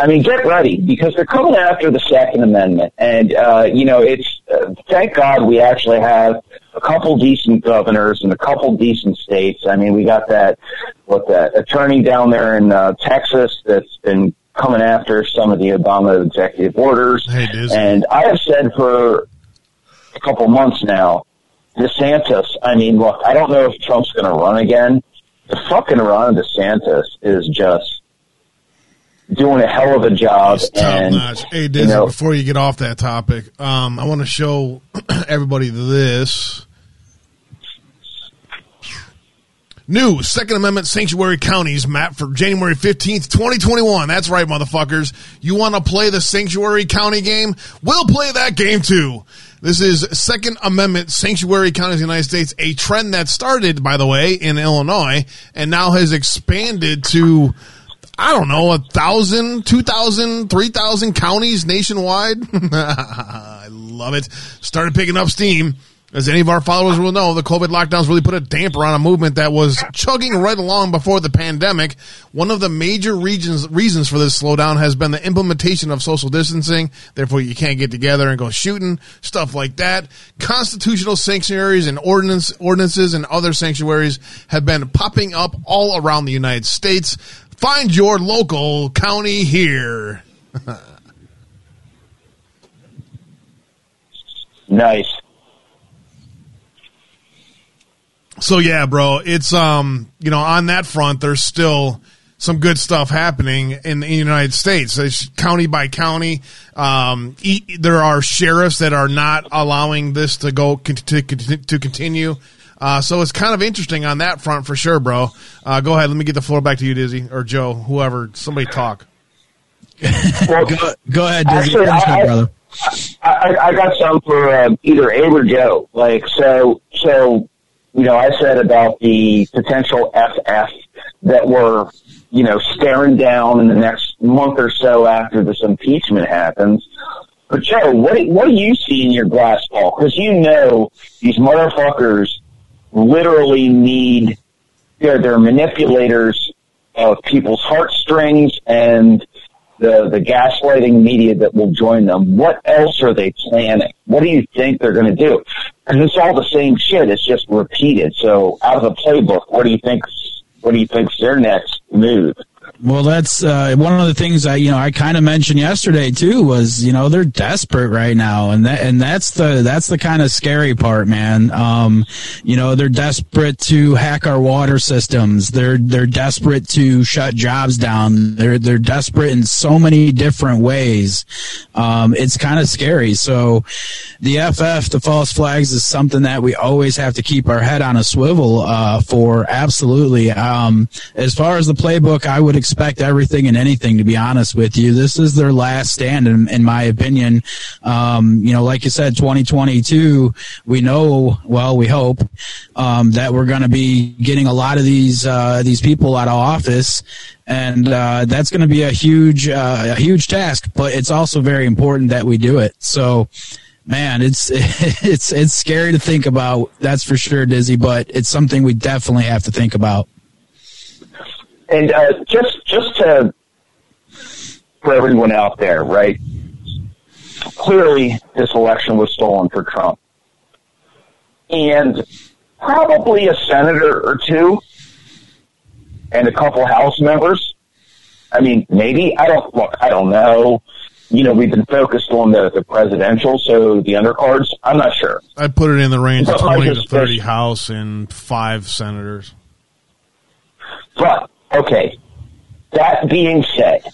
I mean, get ready because they're coming after the Second Amendment, and uh, you know, it's uh, thank God we actually have a couple decent governors and a couple decent states. I mean, we got that what that attorney down there in uh, Texas that's been coming after some of the Obama executive orders, Hey, and I have said for a couple months now, DeSantis. I mean, look, I don't know if Trump's going to run again. The fucking Ron DeSantis is just doing a hell of a job, top and notch. Hey, Dizzy, know- before you get off that topic, um, I want to show everybody this. New Second Amendment sanctuary counties map for January 15th, 2021. That's right, motherfuckers. You want to play the sanctuary county game? We'll play that game too. This is Second Amendment sanctuary counties in the United States, a trend that started, by the way, in Illinois and now has expanded to I don't know, a thousand, two thousand, three thousand counties nationwide. I love it. Started picking up steam. As any of our followers will know, the COVID lockdowns really put a damper on a movement that was chugging right along before the pandemic. One of the major regions, reasons for this slowdown has been the implementation of social distancing. Therefore, you can't get together and go shooting, stuff like that. Constitutional sanctuaries and ordinance, ordinances and other sanctuaries have been popping up all around the United States. Find your local county here. nice. So yeah, bro, it's um, you know, on that front, there's still some good stuff happening in the United States. It's county by county. Um, e- there are sheriffs that are not allowing this to go con- to, to continue. Uh, so it's kind of interesting on that front for sure, bro. Uh, go ahead. Let me get the floor back to you, Dizzy or Joe, whoever. Somebody talk. Well, go, go ahead, Dizzy. Actually, I- up, brother. I, I got some for um, either Abe or Joe. Like so, so you know, I said about the potential FF that we're you know staring down in the next month or so after this impeachment happens. But Joe, what do- what do you see in your glass ball? Because you know these motherfuckers literally need they're they're manipulators of people's heartstrings and the the gaslighting media that will join them. What else are they planning? What do you think they're going to do? Because it's all the same shit. It's just repeated. So out of the playbook, what do you think? What do you think's their next move? Well, that's uh, one of the things I, you know, I kind of mentioned yesterday too. Was you know they're desperate right now, and that and that's the that's the kind of scary part, man. Um, you know, they're desperate to hack our water systems. They're they're desperate to shut jobs down. They're they're desperate in so many different ways. Um, it's kind of scary. So, the FF, the false flags, is something that we always have to keep our head on a swivel uh, for. Absolutely. Um, as far as the playbook, I would expect everything and anything. To be honest with you, this is their last stand, in, in my opinion. Um, you know, like you said, 2022. We know, well, we hope um, that we're going to be getting a lot of these uh, these people out of office, and uh, that's going to be a huge uh, a huge task. But it's also very important that we do it. So man, it's it's it's scary to think about. That's for sure, Dizzy. But it's something we definitely have to think about. And uh, just just to for everyone out there, right? Clearly, this election was stolen for Trump, and probably a senator or two, and a couple House members. I mean, maybe I don't look. I don't know. You know, we've been focused on the, the presidential, so the undercards. I'm not sure. I put it in the range of Well, I twenty to thirty House and five senators. But okay, that being said,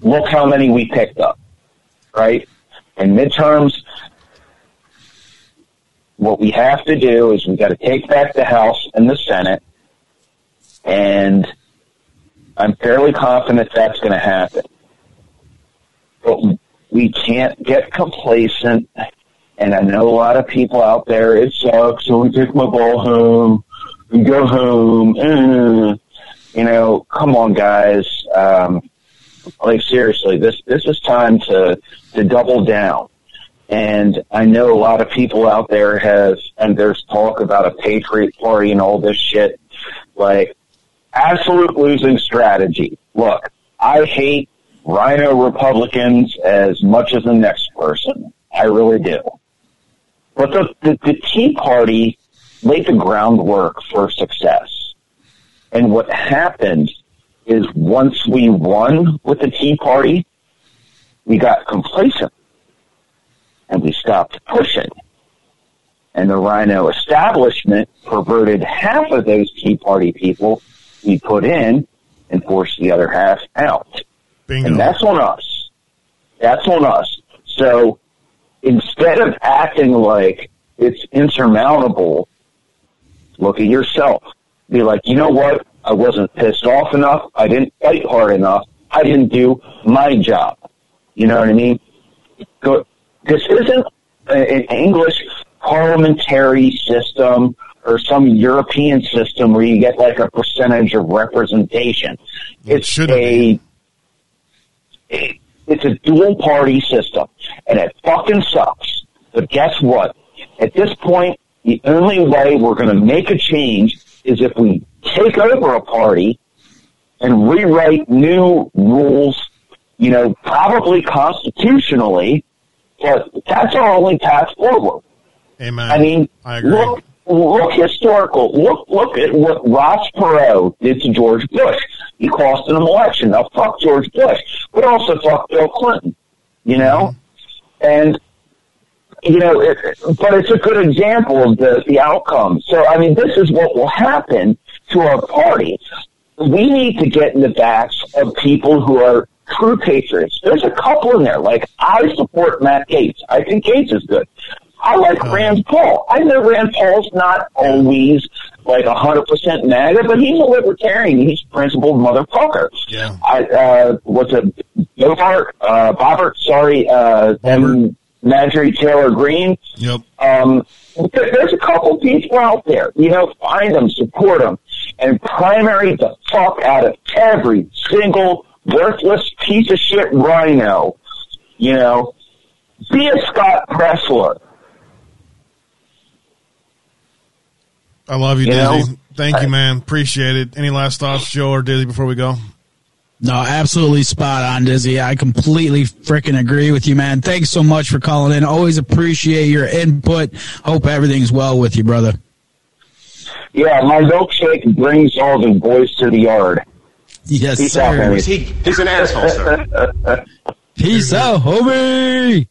look how many we picked up, right? In midterms, what we have to do is we've got to take back the House and the Senate, and I'm fairly confident that's going to happen. But we can't get complacent. And I know a lot of people out there, it sucks, so we take my ball home and go home. Eh. You know, come on, guys. Um, like seriously, this this is time to to double down. And I know a lot of people out there have, and there's talk about a patriot party and all this shit. Like, absolute losing strategy. Look, I hate RINO Republicans as much as the next person. I really do. But the, the, the Tea Party laid the groundwork for success. And what happened is once we won with the Tea Party, we got complacent and we stopped pushing. And the RINO establishment perverted half of those Tea Party people we put in and forced the other half out. Bingo. And that's on us. That's on us. So instead of acting like it's insurmountable, look at yourself. Be like, you know what? I wasn't pissed off enough. I didn't fight hard enough. I didn't do my job. You know what I mean? Go, this isn't an English parliamentary system or some European system where you get like a percentage of representation. It It's shouldn't a it's a dual party system, and it fucking sucks. But guess what? At this point, the only way we're going to make a change is if we take over a party and rewrite new rules, you know, probably constitutionally, but that's our only path forward. Amen. I mean, I look, look historical. Look, look at what Ross Perot did to George Bush. He cost him an election. Now, fuck George Bush, but also fuck Bill Clinton. You know, Mm-hmm. and you know, it, but it's a good example of the, the outcome. So, I mean, this is what will happen to our party. We need to get in the backs of people who are true patriots. There's a couple in there. Like, I support Matt Gaetz. I think Gaetz is good. I like Oh. Rand Paul. I know Rand Paul's not always like a hundred percent MAGA, but he's a libertarian. He's a principled motherfucker. Yeah. I uh what's it Bobart uh Boebert, sorry, uh and Marjorie Taylor Greene. Yep. Um there's a couple people out there. You know, find them, support them, and primary the fuck out of every single worthless piece of shit RINO. You know, be a Scott Presler. I love you, You know, Dizzy. Thank you, man. Appreciate it. Any last thoughts, Joe or Dizzy, before we go? No, absolutely spot on, Dizzy. I completely freaking agree with you, man. Thanks so much for calling in. Always appreciate your input. Hope everything's well with you, brother. Yeah, my milkshake brings all the boys to the yard. Yes, Peace out, sir. baby. He, he's an asshole, sir. Peace out, homie.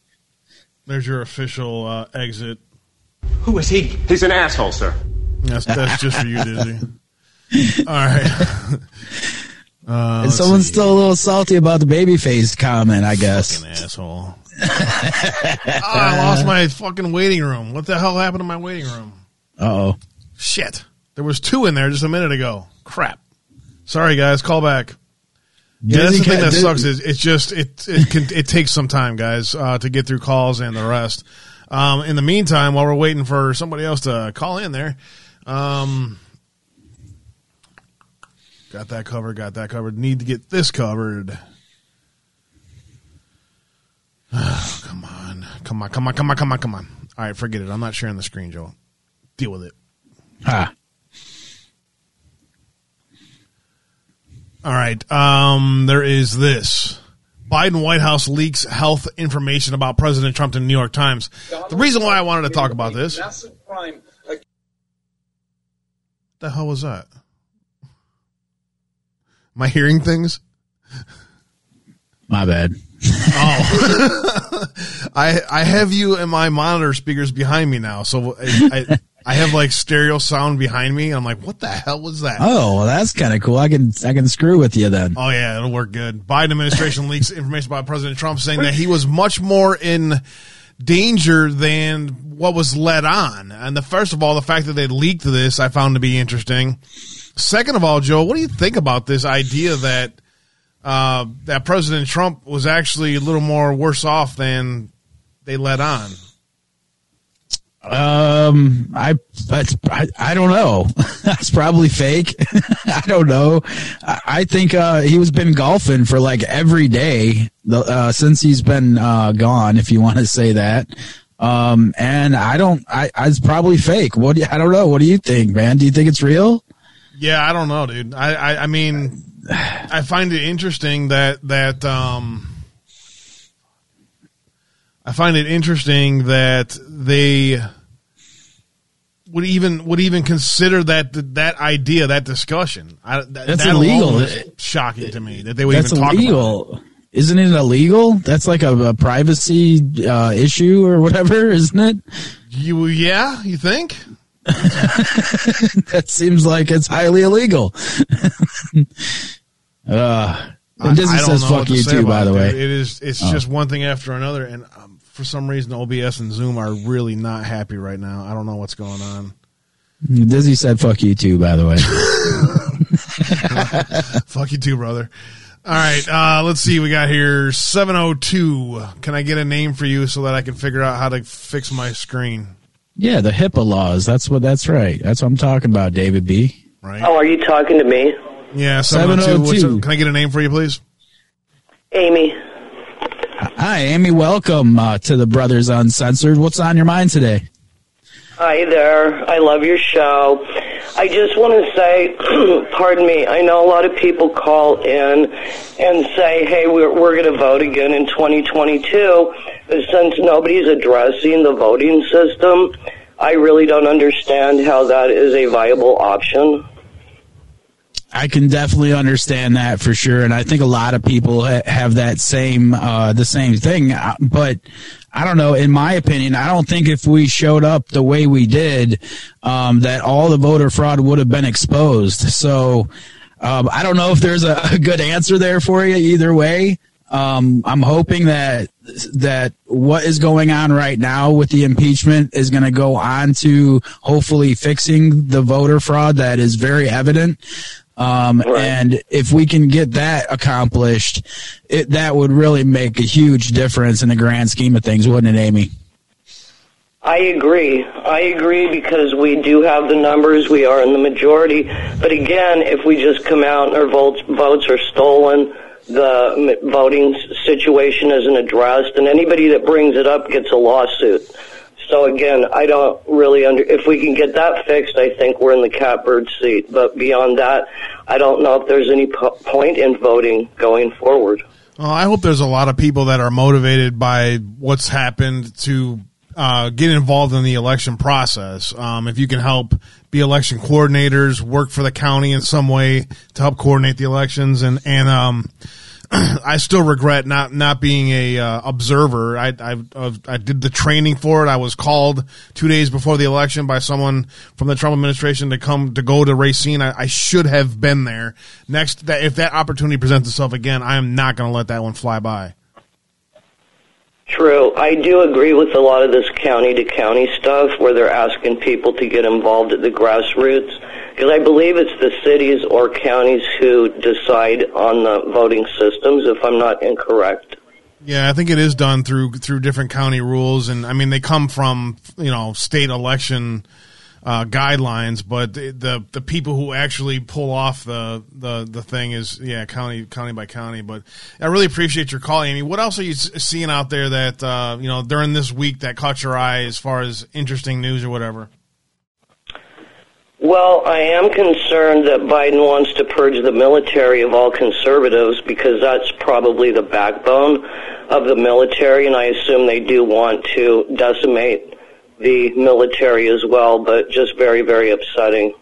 There's your official uh, exit. Who is he? He's an asshole, sir. That's, that's just for you, Dizzy. All right. Uh, And someone's see. still a little salty about the baby babyface comment, I guess. Fucking asshole. oh, I lost my fucking waiting room. What the hell happened to my waiting room? Uh oh. Shit. There was two in there just a minute ago. Crap. Sorry, guys. Call back. Yeah, that's the thing that sucks is it's just it it can it takes some time, guys, uh, to get through calls and the rest. Um, in the meantime, while we're waiting for somebody else to call in there, um, got that covered. Got that covered. Need to get this covered. come on, come on, come on, come on, come on, come on. All right, forget it. I'm not sharing the screen, Joel. Deal with it. Ha. All right. Um, there is this. Biden White House leaks health information about President Trump to the New York Times. The reason why I wanted to talk about this. What the hell was that? Am I hearing things? My bad. Oh, I I have you in my monitor speakers behind me now, so I, I I have like stereo sound behind me. I'm like, what the hell was that? Oh, well, that's kind of cool. I can I can screw with you then. Oh yeah, it'll work good. Biden administration leaks information about President Trump saying that he was much more in danger than what was led on. And the first of all, the fact that they leaked this, I found to be interesting. Second of all, Joe, what do you think about this idea that uh, that President Trump was actually a little more worse off than they let on? Um, I, that's, I, I don't know. That's probably fake. I don't know. I, I think, uh, he was been golfing for like every day, the, uh, since he's been, uh, gone, if you want to say that. Um, and I don't, I, I it's probably fake. What do you, I don't know. What do you think, man? Do you think it's real? Yeah, I don't know, dude. I, I, I mean, I find it interesting that that um, I find it interesting that they would even would even consider that that idea, that discussion. I, that, That's that illegal. shocking to me that they would That's even talk about. It. illegal. Isn't it illegal? That's like a, a privacy, uh, issue or whatever, isn't it? You, yeah, you think? that seems like it's highly illegal. uh, and Dizzy says fuck to you too, by the way. It is. It's Oh. just one thing after another, and um, for some reason, OBS and Zoom are really not happy right now. I don't know what's going on. Dizzy said fuck you too, by the way. Fuck you too, brother. All right, uh, let's see. We got here 702. Can I get a name for you so that I can figure out how to fix my screen? Yeah, the HIPAA laws. That's what, that's right. That's what I'm talking about, David B. Right? Oh, are you talking to me? yeah, 702. 702. Can I get a name for you, please? Amy. Hi, Amy. Welcome uh, to the Brothers Uncensored. What's on your mind today? Hi there. I love your show. I just want to say, pardon me, I know a lot of people call in and say, hey, we're, we're going to vote again in 2022. Since nobody's addressing the voting system, I really don't understand how that is a viable option. I can definitely understand that for sure, and I think a lot of people ha- have that same uh, the same thing. Uh, But I don't know. In my opinion, I don't think if we showed up the way we did, um, that all the voter fraud would have been exposed. So um, I don't know if there's a, a, good answer there for you either way. Um, I'm hoping that that what is going on right now with the impeachment is going to go on to hopefully fixing the voter fraud that is very evident. Um, right. and if we can get that accomplished, it, that would really make a huge difference in the grand scheme of things, wouldn't it, Amy? I agree. I agree because we do have the numbers. We are in the majority. But again, if we just come out and our votes, votes are stolen, the voting situation isn't addressed, and anybody that brings it up gets a lawsuit. So again, I don't really under. If we can get that fixed, I think we're in the catbird seat. But beyond that, I don't know if there's any po- point in voting going forward. Well, I hope there's a lot of people that are motivated by what's happened to uh, get involved in the election process. Um, if you can help be election coordinators, work for the county in some way to help coordinate the elections, and and um, I still regret not not being a uh, observer. I, I I did the training for it. I was called two days before the election by someone from the Trump administration to come to go to Racine. I, I should have been there. Next, that if that opportunity presents itself again, I am not going to let that one fly by. True. I do agree with a lot of this county to county stuff where they're asking people to get involved at the grassroots because I believe it's the cities or counties who decide on the voting systems if I'm not incorrect. Yeah, I think it is done through through different county rules and I mean they come from, you know, state election uh, guidelines, but the, the, the people who actually pull off the, the the thing is yeah county county by county. But I really appreciate your call, Amy. What else are you seeing out there that uh, you know during this week that caught your eye as far as interesting news or whatever? Well, I am concerned that Biden wants to purge the military of all conservatives because that's probably the backbone of the military, and I assume they do want to decimate the military as well, but just very, very upsetting.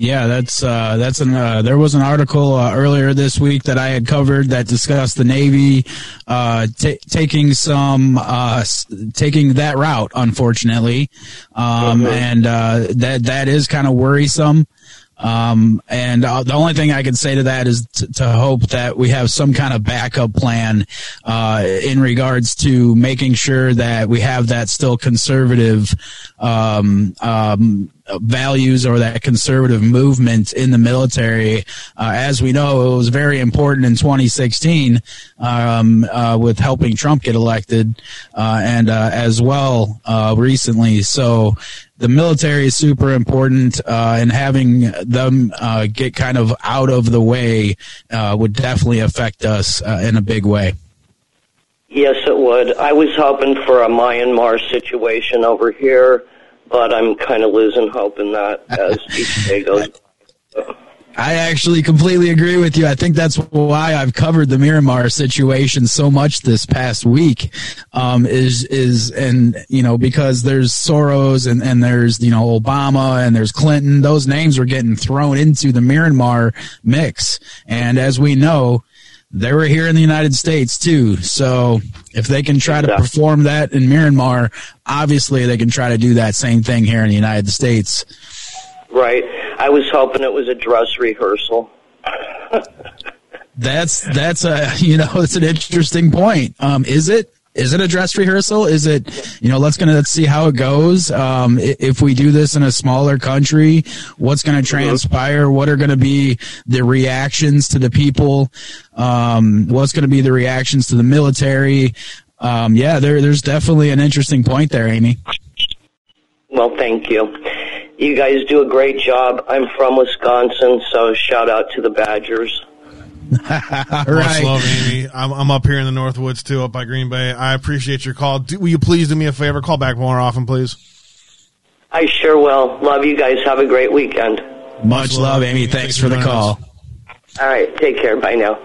Yeah, that's uh, that's an. Uh, there was an article uh, earlier this week that I had covered that discussed the Navy uh, t- taking some uh, taking that route, unfortunately, um, mm-hmm. and uh, that that is kind of worrisome. Um, and uh, the only thing I can say to that is t- to hope that we have some kind of backup plan uh, in regards to making sure that we have that still conservative um, um, values or that conservative movement in the military. Uh, as we know, it was very important in 2016 um, uh, with helping Trump get elected, uh, and uh, as well uh, recently. So the military is super important, uh, and having them uh, get kind of out of the way uh, would definitely affect us uh, in a big way. Yes, it would. I was hoping for a Myanmar situation over here but I'm kind of losing hope in that as each day goes. I actually completely agree with you. I think that's why I've covered the Myanmar situation so much this past week. Um, is is and you know because there's Soros and and there's you know Obama and there's Clinton. Those names were getting thrown into the Myanmar mix, and as we know, they were here in the United States too. So if they can try to perform that in Myanmar, obviously they can try to do that same thing here in the United States. Right. I was hoping it was a dress rehearsal. that's that's a you know it's an interesting point. Um, is it? is it a dress rehearsal? Is it, you know, let's gonna let's see how it goes. Um, if we do this in a smaller country, what's going to transpire? What are going to be the reactions to the people? Um, what's going to be the reactions to the military? Um, yeah, there, there's definitely an interesting point there, Amy. Well, thank you. You guys do a great job. I'm from Wisconsin, so shout out to the Badgers. Much love, Amy. I'm, I'm, up here in the Northwoods too, up by Green Bay. I appreciate your call. Do, will you please do me a favor? Call back more often, please. I sure will. Love you guys. Have a great weekend. Much, Much love, love, Amy. Thanks, Thanks for the call. Us. All right. Take care. Bye now.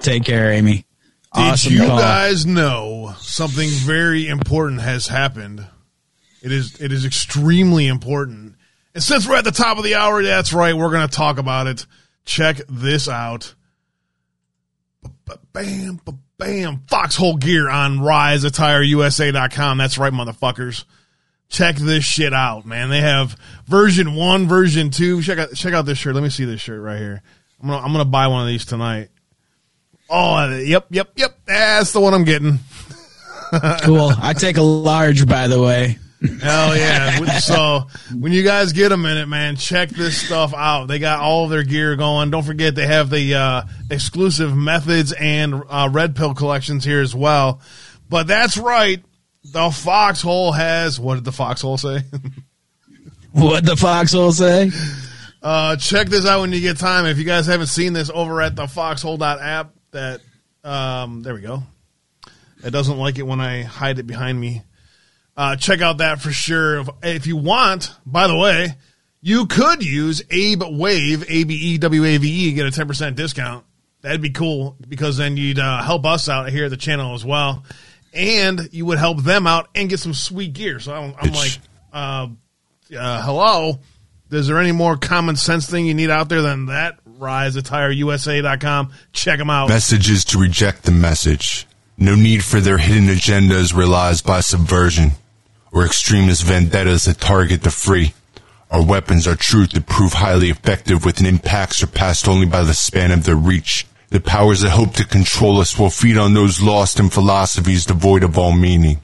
Take care, Amy. Awesome Did you call. guys know something very important has happened? It is it is extremely important. And since we're at the top of the hour, that's right, we're going to talk about it. Check this out bam, Bam, Foxhole gear on riseattireusa.com. That's right, motherfuckers. Check this shit out, man. They have version one, version two. Check out, check out this shirt. Let me see this shirt right here. I'm gonna, I'm gonna buy one of these tonight. Oh, yep, yep, yep. That's the one I'm getting. cool. I take a large, by the way. Hell yeah. so when you guys get a minute, man, check this stuff out. They got all their gear going. Don't forget they have the uh, exclusive methods and uh, red pill collections here as well. But that's right. The foxhole has what did the foxhole say? what the foxhole say? Uh, check this out when you get time. If you guys haven't seen this over at the foxhole.app, that um, there we go. It doesn't like it when I hide it behind me. Uh, check out that for sure. If, if, you want, by the way, you could use Abe Wave, A B E W A V E, get a 10% discount. That'd be cool because then you'd uh, help us out here at the channel as well. And you would help them out and get some sweet gear. So I'm, I'm like, uh, uh, hello. Is there any more common sense thing you need out there than that? RiseAttireUSA.com. Check them out. Messages to reject the message. No need for their hidden agendas realized by subversion or extremist vendettas that target the free. Our weapons are truth that prove highly effective with an impact surpassed only by the span of their reach. The powers that hope to control us will feed on those lost in philosophies devoid of all meaning.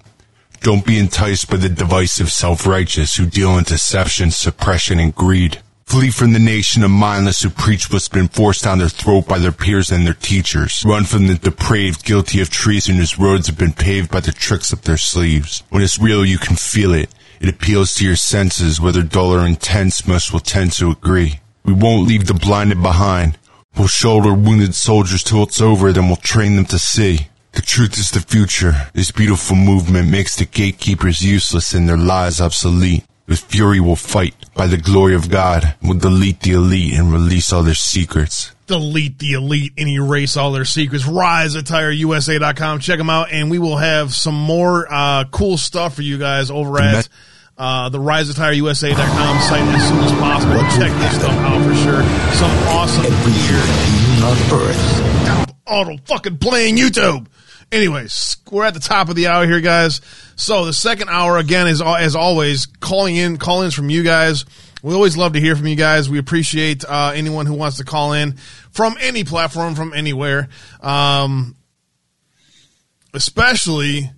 Don't be enticed by the divisive self-righteous who deal in deception, suppression, and greed. Flee from the nation of mindless who preach what's been forced down their throat by their peers and their teachers. Run from the depraved, guilty of treason whose roads have been paved by the tricks up their sleeves. When it's real, you can feel it. It appeals to your senses, whether dull or intense, most will tend to agree. We won't leave the blinded behind. We'll shoulder wounded soldiers till it's over, then we'll train them to see. The truth is the future. This beautiful movement makes the gatekeepers useless and their lies obsolete. With fury we'll fight. By the glory of God, we'll delete the elite and release all their secrets. Delete the elite and erase all their secrets. RiseAttireUSA.com. Check them out, and we will have some more uh, cool stuff for you guys over at uh, the RiseAttireUSA.com site as soon as possible. Check this stuff out for sure. Some awesome gear. on Earth. Auto fucking playing YouTube. Anyways, we're at the top of the hour here, guys. So the second hour again is as always calling in call-ins from you guys. We always love to hear from you guys. We appreciate uh, anyone who wants to call in from any platform, from anywhere, um, especially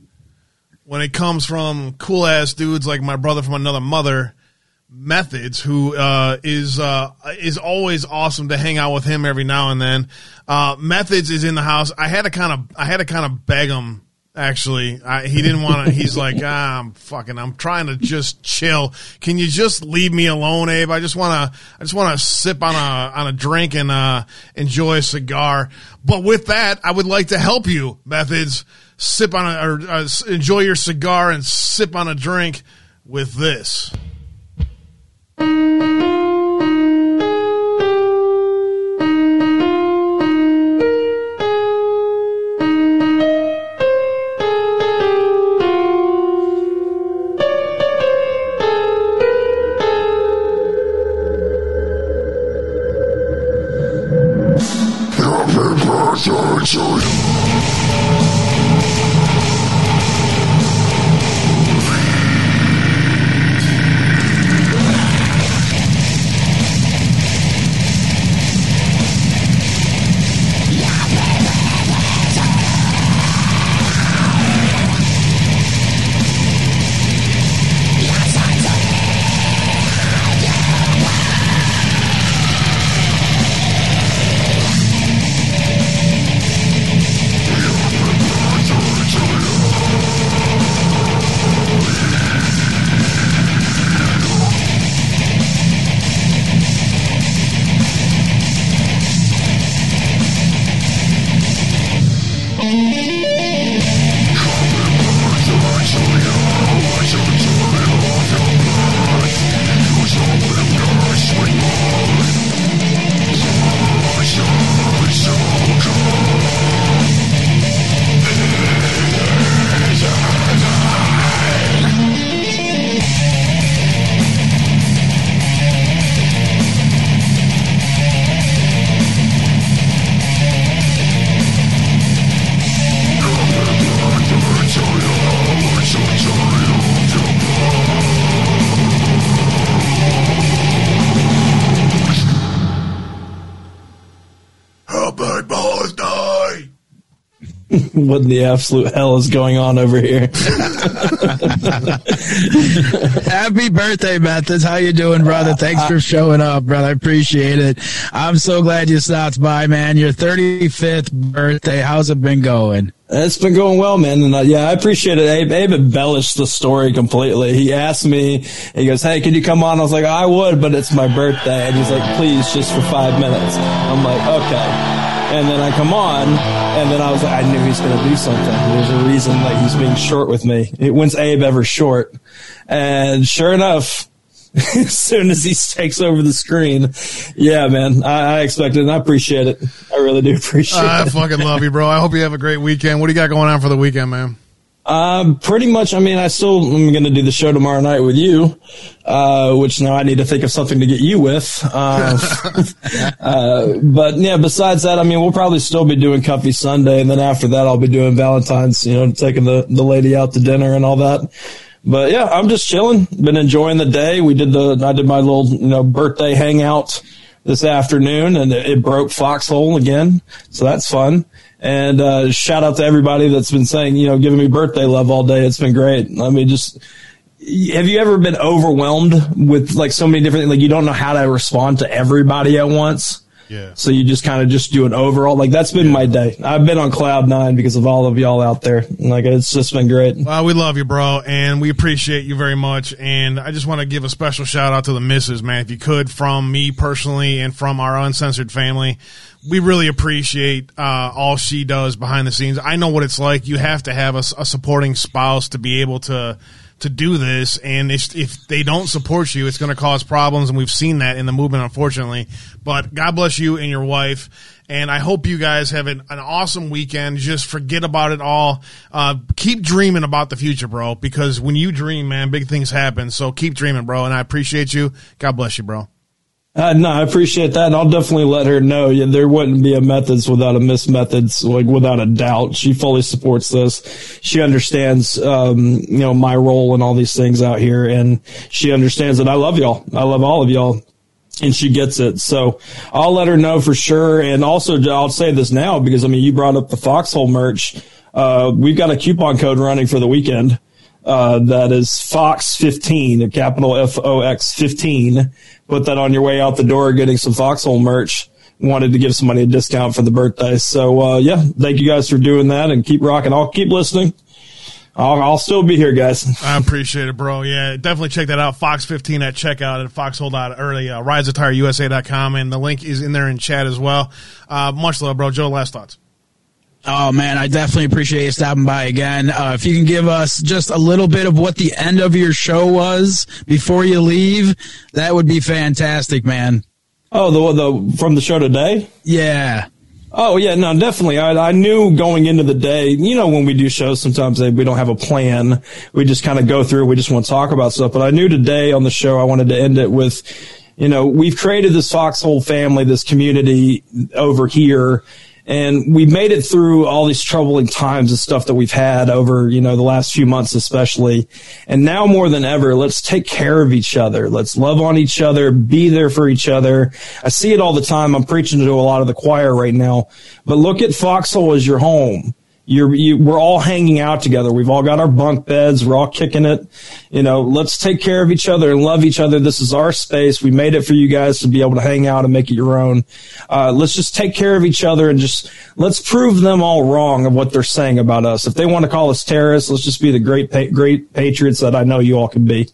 when it comes from cool ass dudes like my brother from another mother Methods, who uh, is uh, is always awesome to hang out with him every now and then. Uh, Methods is in the house. I had to kind of I had to kind of beg him. Actually, I, he didn't want to. He's like, ah, I'm fucking. I'm trying to just chill. Can you just leave me alone, Abe? I just want to. I just want to sip on a on a drink and uh, enjoy a cigar. But with that, I would like to help you, Methods. Sip on a or uh, enjoy your cigar and sip on a drink with this. What in the absolute hell is going on over here? Happy birthday, Methods. How you doing, brother? Thanks for showing up, brother. I appreciate it. I'm so glad you stopped by, man. Your 35th birthday. How's it been going? It's been going well, man. And uh, yeah, I appreciate it. Abe, Abe embellished the story completely. He asked me, he goes, Hey, can you come on? I was like, I would, but it's my birthday. And he's like, please, just for five minutes. I'm like, okay. And then I come on, and then I was like, I knew he's going to do something. There's a reason that he's being short with me. It, when's Abe ever short? And sure enough, as soon as he takes over the screen, yeah, man, I, I expect it and I appreciate it. I really do appreciate it. I fucking love you, bro. I hope you have a great weekend. What do you got going on for the weekend, man? Um, pretty much. I mean, I still am going to do the show tomorrow night with you, uh, which now I need to think of something to get you with. Uh, uh, but yeah, besides that, I mean, we'll probably still be doing Comfy Sunday, and then after that, I'll be doing Valentine's. You know, taking the the lady out to dinner and all that. But yeah, I'm just chilling. Been enjoying the day. We did the I did my little you know birthday hangout this afternoon, and it, it broke Foxhole again, so that's fun. And uh, shout out to everybody that's been saying, you know, giving me birthday love all day. It's been great. I mean, just have you ever been overwhelmed with like so many different like you don't know how to respond to everybody at once? Yeah. So you just kind of just do an overall like that's been my day. I've been on cloud nine because of all of y'all out there. Like it's just been great. Well, we love you, bro, and we appreciate you very much. And I just want to give a special shout out to the misses, man, if you could, from me personally and from our uncensored family. We really appreciate uh, all she does behind the scenes. I know what it's like. You have to have a, a supporting spouse to be able to to do this. And if, if they don't support you, it's going to cause problems. And we've seen that in the movement, unfortunately. But God bless you and your wife. And I hope you guys have an, an awesome weekend. Just forget about it all. Uh, keep dreaming about the future, bro, because when you dream, man, big things happen. So keep dreaming, bro. And I appreciate you. God bless you, bro. Uh, no, I appreciate that. And I'll definitely let her know. Yeah, there wouldn't be a methods without a Miss Methods, like without a doubt. She fully supports this. She understands, um, you know, my role and all these things out here. And she understands that I love y'all. I love all of y'all. And she gets it. So I'll let her know for sure. And also, I'll say this now because, I mean, you brought up the Foxhole merch. Uh, we've got a coupon code running for the weekend. Uh, that is Fox 15, a capital F O X 15. Put that on your way out the door, getting some Foxhole merch. Wanted to give somebody a discount for the birthday. So, uh, yeah, thank you guys for doing that and keep rocking. I'll keep listening. I'll, I'll still be here, guys. I appreciate it, bro. Yeah, definitely check that out. Fox 15 at checkout at Foxhole uh, RiseAttireUSA.com. And the link is in there in chat as well. Uh, much love, bro. Joe, last thoughts. Oh man, I definitely appreciate you stopping by again. Uh, if you can give us just a little bit of what the end of your show was before you leave, that would be fantastic, man. Oh, the the from the show today? Yeah. Oh yeah, no, definitely. I, I knew going into the day. You know, when we do shows, sometimes we don't have a plan. We just kind of go through. We just want to talk about stuff. But I knew today on the show, I wanted to end it with, you know, we've created this foxhole family, this community over here and we made it through all these troubling times and stuff that we've had over, you know, the last few months, especially. And now more than ever, let's take care of each other. Let's love on each other, be there for each other. I see it all the time. I'm preaching to a lot of the choir right now, but look at Foxhole as your home you're, you, we're all hanging out together. We've all got our bunk beds. We're all kicking it. You know, let's take care of each other and love each other. This is our space. We made it for you guys to be able to hang out and make it your own. Uh, let's just take care of each other and just let's prove them all wrong of what they're saying about us. If they want to call us terrorists, let's just be the great, great patriots that I know you all can be.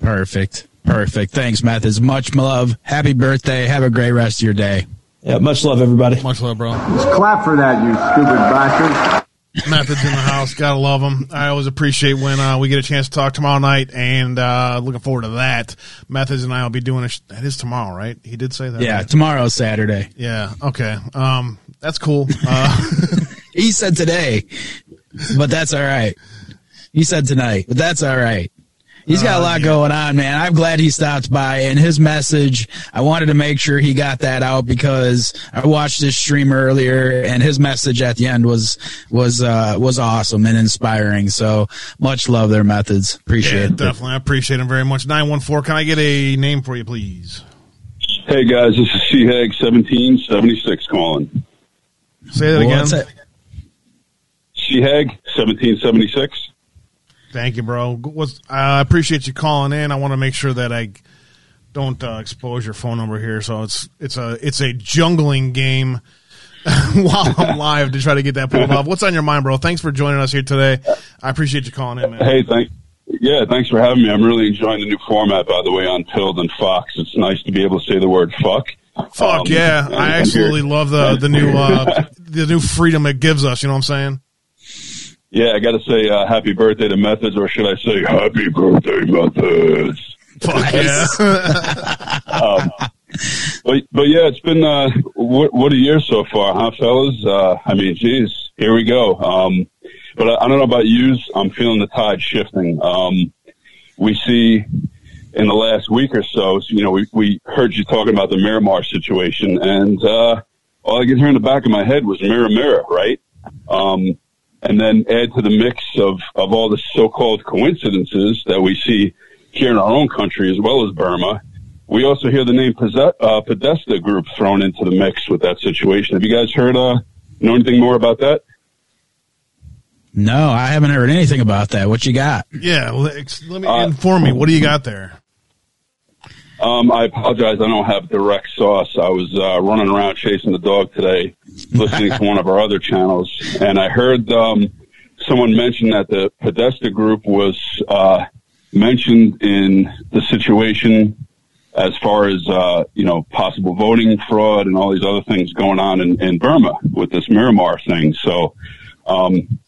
Perfect. Perfect. Thanks, Methods. Much love. Happy birthday. Have a great rest of your day. Yeah, much love, everybody. Much love, bro. Just clap for that, you stupid bastard. Methods in the house. Gotta love them. I always appreciate when uh, we get a chance to talk tomorrow night, and uh, looking forward to that. Methods and I will be doing a. Sh- that is tomorrow, right? He did say that. Yeah, right? tomorrow's Saturday. Yeah. Okay. Um, that's cool. Uh, he said today, but that's all right. He said tonight, but that's all right. He's got a lot going on, man. I'm glad he stopped by and his message. I wanted to make sure he got that out because I watched his stream earlier and his message at the end was, was, uh, was awesome and inspiring. So much love their methods. Appreciate yeah, it. Definitely. I appreciate him very much. 914, can I get a name for you, please? Hey guys, this is Hag 1776 calling. Say that again. CHAG, 1776. Thank you, bro. I appreciate you calling in. I want to make sure that I don't uh, expose your phone number here. So it's it's a it's a jungling game while I'm live to try to get that pulled off. What's on your mind, bro? Thanks for joining us here today. I appreciate you calling in, man. Hey, thank. Yeah, thanks for having me. I'm really enjoying the new format, by the way, on Pilled and Fox. It's nice to be able to say the word "fuck." Fuck Um, yeah! I absolutely love the the new uh, the new freedom it gives us. You know what I'm saying? Yeah, I got to say uh, happy birthday to Methods, or should I say happy birthday, Methods? Fuck yeah! um, but but yeah, it's been uh, what, what a year so far, huh, fellas? Uh, I mean, geez, here we go. Um, but I, I don't know about yous. I'm feeling the tide shifting. Um, we see in the last week or so, you know, we, we heard you talking about the Miramar situation, and uh, all I could hear in the back of my head was mirror, mirror, right? Um, and then add to the mix of, of all the so-called coincidences that we see here in our own country as well as Burma. We also hear the name uh, Podesta Group thrown into the mix with that situation. Have you guys heard, uh, know anything more about that? No, I haven't heard anything about that. What you got? Yeah, let, let me Uh, inform me. What do you got there? Um, I apologize. I don't have direct sauce. I was uh, running around chasing the dog today, listening to one of our other channels, and I heard um, someone mention that the Podesta Group was uh, mentioned in the situation as far as uh, you know possible voting fraud and all these other things going on in, in Burma with this Miramar thing. So. Um,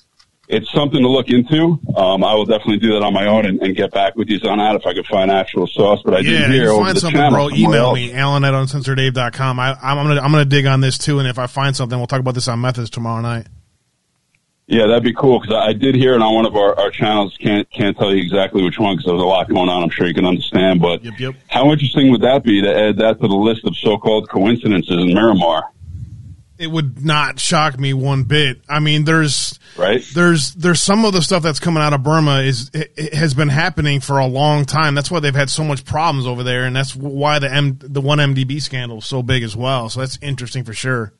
it's something to look into. Um, I will definitely do that on my own and, and get back with you on that if I could find actual sauce. But I Yeah, did hear you over find the something, channel bro. Email else. me, Alan at uncensoredabe.com. I, I'm gonna I'm gonna dig on this too, and if I find something, we'll talk about this on Methods tomorrow night. Yeah, that'd be cool because I, I did hear it on one of our, our channels. Can't can't tell you exactly which one because there's a lot going on. I'm sure you can understand. But Yep, yep. how interesting would that be to add that to the list of so-called coincidences in Miramar? It would not shock me one bit. I mean, there's right. There's there's some of the stuff that's coming out of Burma is it, it has been happening for a long time. That's why they've had so much problems over there, and that's why the M the one MDB scandal is so big as well. So that's interesting for sure.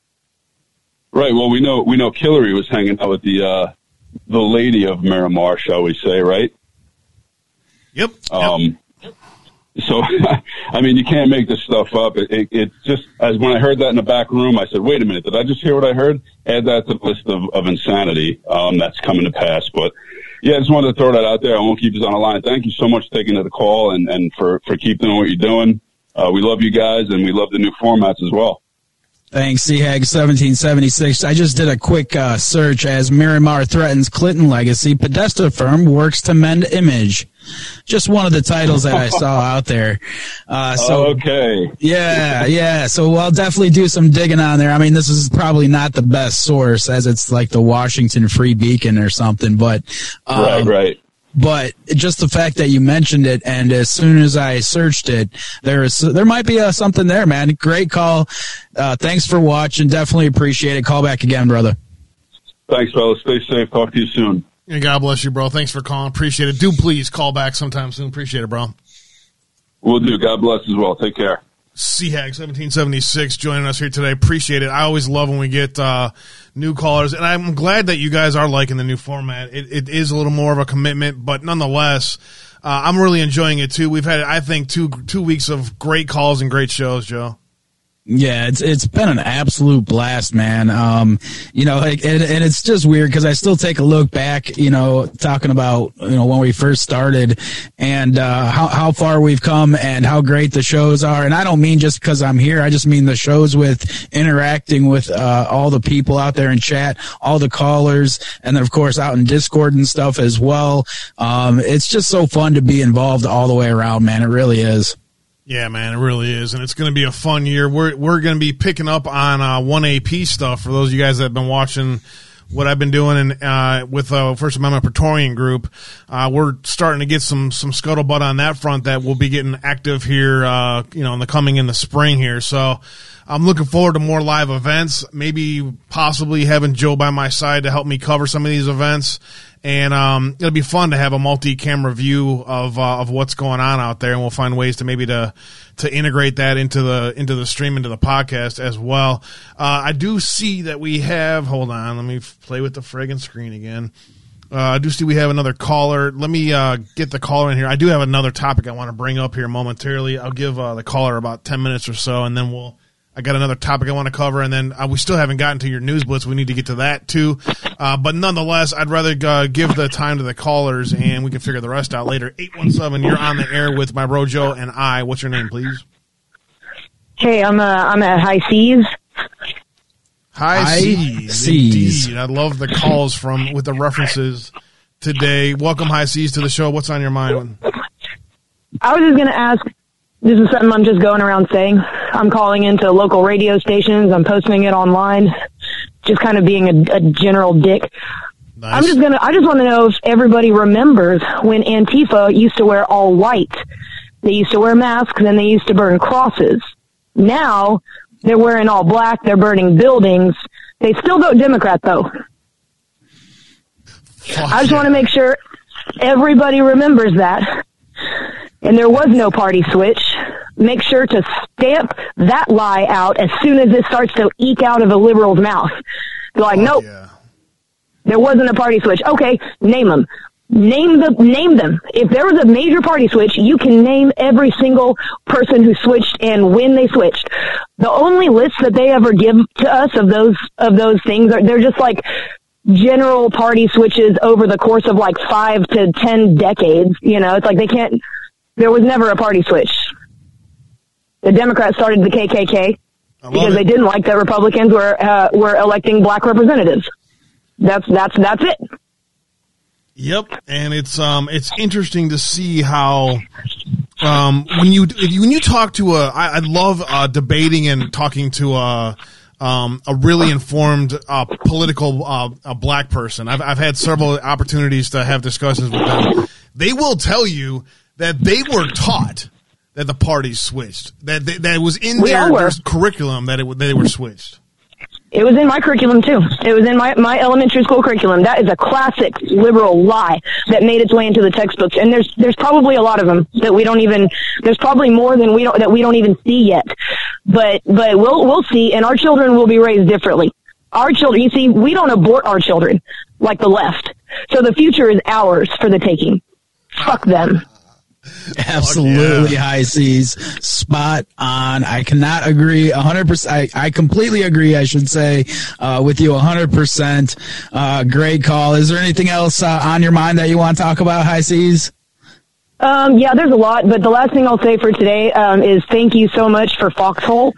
Right. Well, we know we know Hillary was hanging out with the uh, the lady of Miramar, shall we say? Right. Yep. Um, so, I mean, you can't make this stuff up. It, it, it just, as when I heard that in the back room, I said, wait a minute, did I just hear what I heard? Add that to the list of, of insanity, um, that's coming to pass. But yeah, I just wanted to throw that out there. I won't keep this on the line. Thank you so much for taking the call and, and for, for keep doing what you're doing. Uh, we love you guys and we love the new formats as well. Thanks, CHAG 1776. I just did a quick uh, search as Miramar threatens Clinton legacy. Podesta firm works to mend image. Just one of the titles that I saw out there. Uh, so okay. Yeah, yeah. So I'll definitely do some digging on there. I mean, this is probably not the best source as it's like the Washington Free Beacon or something, but um, right, right. But just the fact that you mentioned it, and as soon as I searched it, there is there might be uh, something there, man. Great call. Uh, thanks for watching. Definitely appreciate it. Call back again, brother. Thanks, fellas. Stay safe. Talk to you soon. And God bless you, bro. Thanks for calling. Appreciate it. Do please call back sometime soon. Appreciate it, bro. We'll do. God bless as well. Take care. CHAG 1776 joining us here today. Appreciate it. I always love when we get uh, new callers, and I'm glad that you guys are liking the new format. It, it is a little more of a commitment, but nonetheless, uh, I'm really enjoying it too. We've had, I think, two two weeks of great calls and great shows, Joe. Yeah, it's it's been an absolute blast, man. Um, you know, like, and, and it's just weird because I still take a look back, you know, talking about you know when we first started and uh, how how far we've come and how great the shows are. And I don't mean just because I'm here. I just mean the shows with interacting with uh, all the people out there in chat, all the callers, and then of course out in Discord and stuff as well. Um, it's just so fun to be involved all the way around, man. It really is. Yeah, man, it really is, and it's going to be a fun year. We're we're going to be picking up on uh, one AP stuff for those of you guys that have been watching what I've been doing in, uh, with uh, First Amendment Praetorian Group. Uh, we're starting to get some some scuttlebutt on that front that we'll be getting active here, uh, you know, in the coming in the spring here. So I'm looking forward to more live events. Maybe possibly having Joe by my side to help me cover some of these events. And um, it'll be fun to have a multi-camera view of uh, of what's going on out there, and we'll find ways to maybe to to integrate that into the into the stream into the podcast as well. Uh, I do see that we have. Hold on, let me play with the friggin' screen again. Uh, I do see we have another caller. Let me uh, get the caller in here. I do have another topic I want to bring up here momentarily. I'll give uh, the caller about ten minutes or so, and then we'll. I got another topic I want to cover, and then uh, we still haven't gotten to your news blitz. We need to get to that too. Uh, but nonetheless, I'd rather uh, give the time to the callers, and we can figure the rest out later. Eight one seven, you're on the air with my bro Joe and I. What's your name, please? Hey, I'm uh, I'm at High Seas. High, High seas, seas. indeed. I love the calls from with the references today. Welcome, High Seas, to the show. What's on your mind? I was just gonna ask. This is something I'm just going around saying. I'm calling into local radio stations. I'm posting it online. Just kind of being a, a general dick. I'm just gonna. I just want to know if everybody remembers when Antifa used to wear all white. They used to wear masks, and they used to burn crosses. Now they're wearing all black. They're burning buildings. They still vote Democrat though. I just want to make sure everybody remembers that. And there was no party switch. Make sure to stamp that lie out as soon as it starts to eke out of a liberal's mouth. Like, oh, nope. There wasn't a party switch. Okay, name them. Name the name them. If there was a major party switch, you can name every single person who switched and when they switched. The only list that they ever give to us of those of those things are they're just like general party switches over the course of like five to ten decades. You know, it's like they can't. There was never a party switch. The Democrats started the KKK because they didn't like that Republicans were uh, were electing black representatives. That's that's that's it. Yep, and it's um it's interesting to see how um when you when you talk to a I, I love uh, debating and talking to a um a really informed uh, political uh, a black person. I've I've had several opportunities to have discussions with them. They will tell you that they were taught that the parties switched that that, that it was in We their, their curriculum that it that they were switched. It was in my curriculum too. It was in my, my elementary school curriculum. That is a classic liberal lie that made its way into the textbooks. And there's there's probably a lot of them that we don't even there's probably more than we don't that we don't even see yet. But but we'll we'll see and our children will be raised differently. Our children, you see, we don't abort our children like the left. So the future is ours for the taking. Fuck them. Absolutely high seas. Spot on. I cannot agree 100%. I, I completely agree, I should say, uh, with you 100%. Uh, great call. Is there anything else uh, on your mind that you want to talk about, high seas? Um, yeah, there's a lot, but the last thing I'll say for today um, is thank you so much for Foxhole.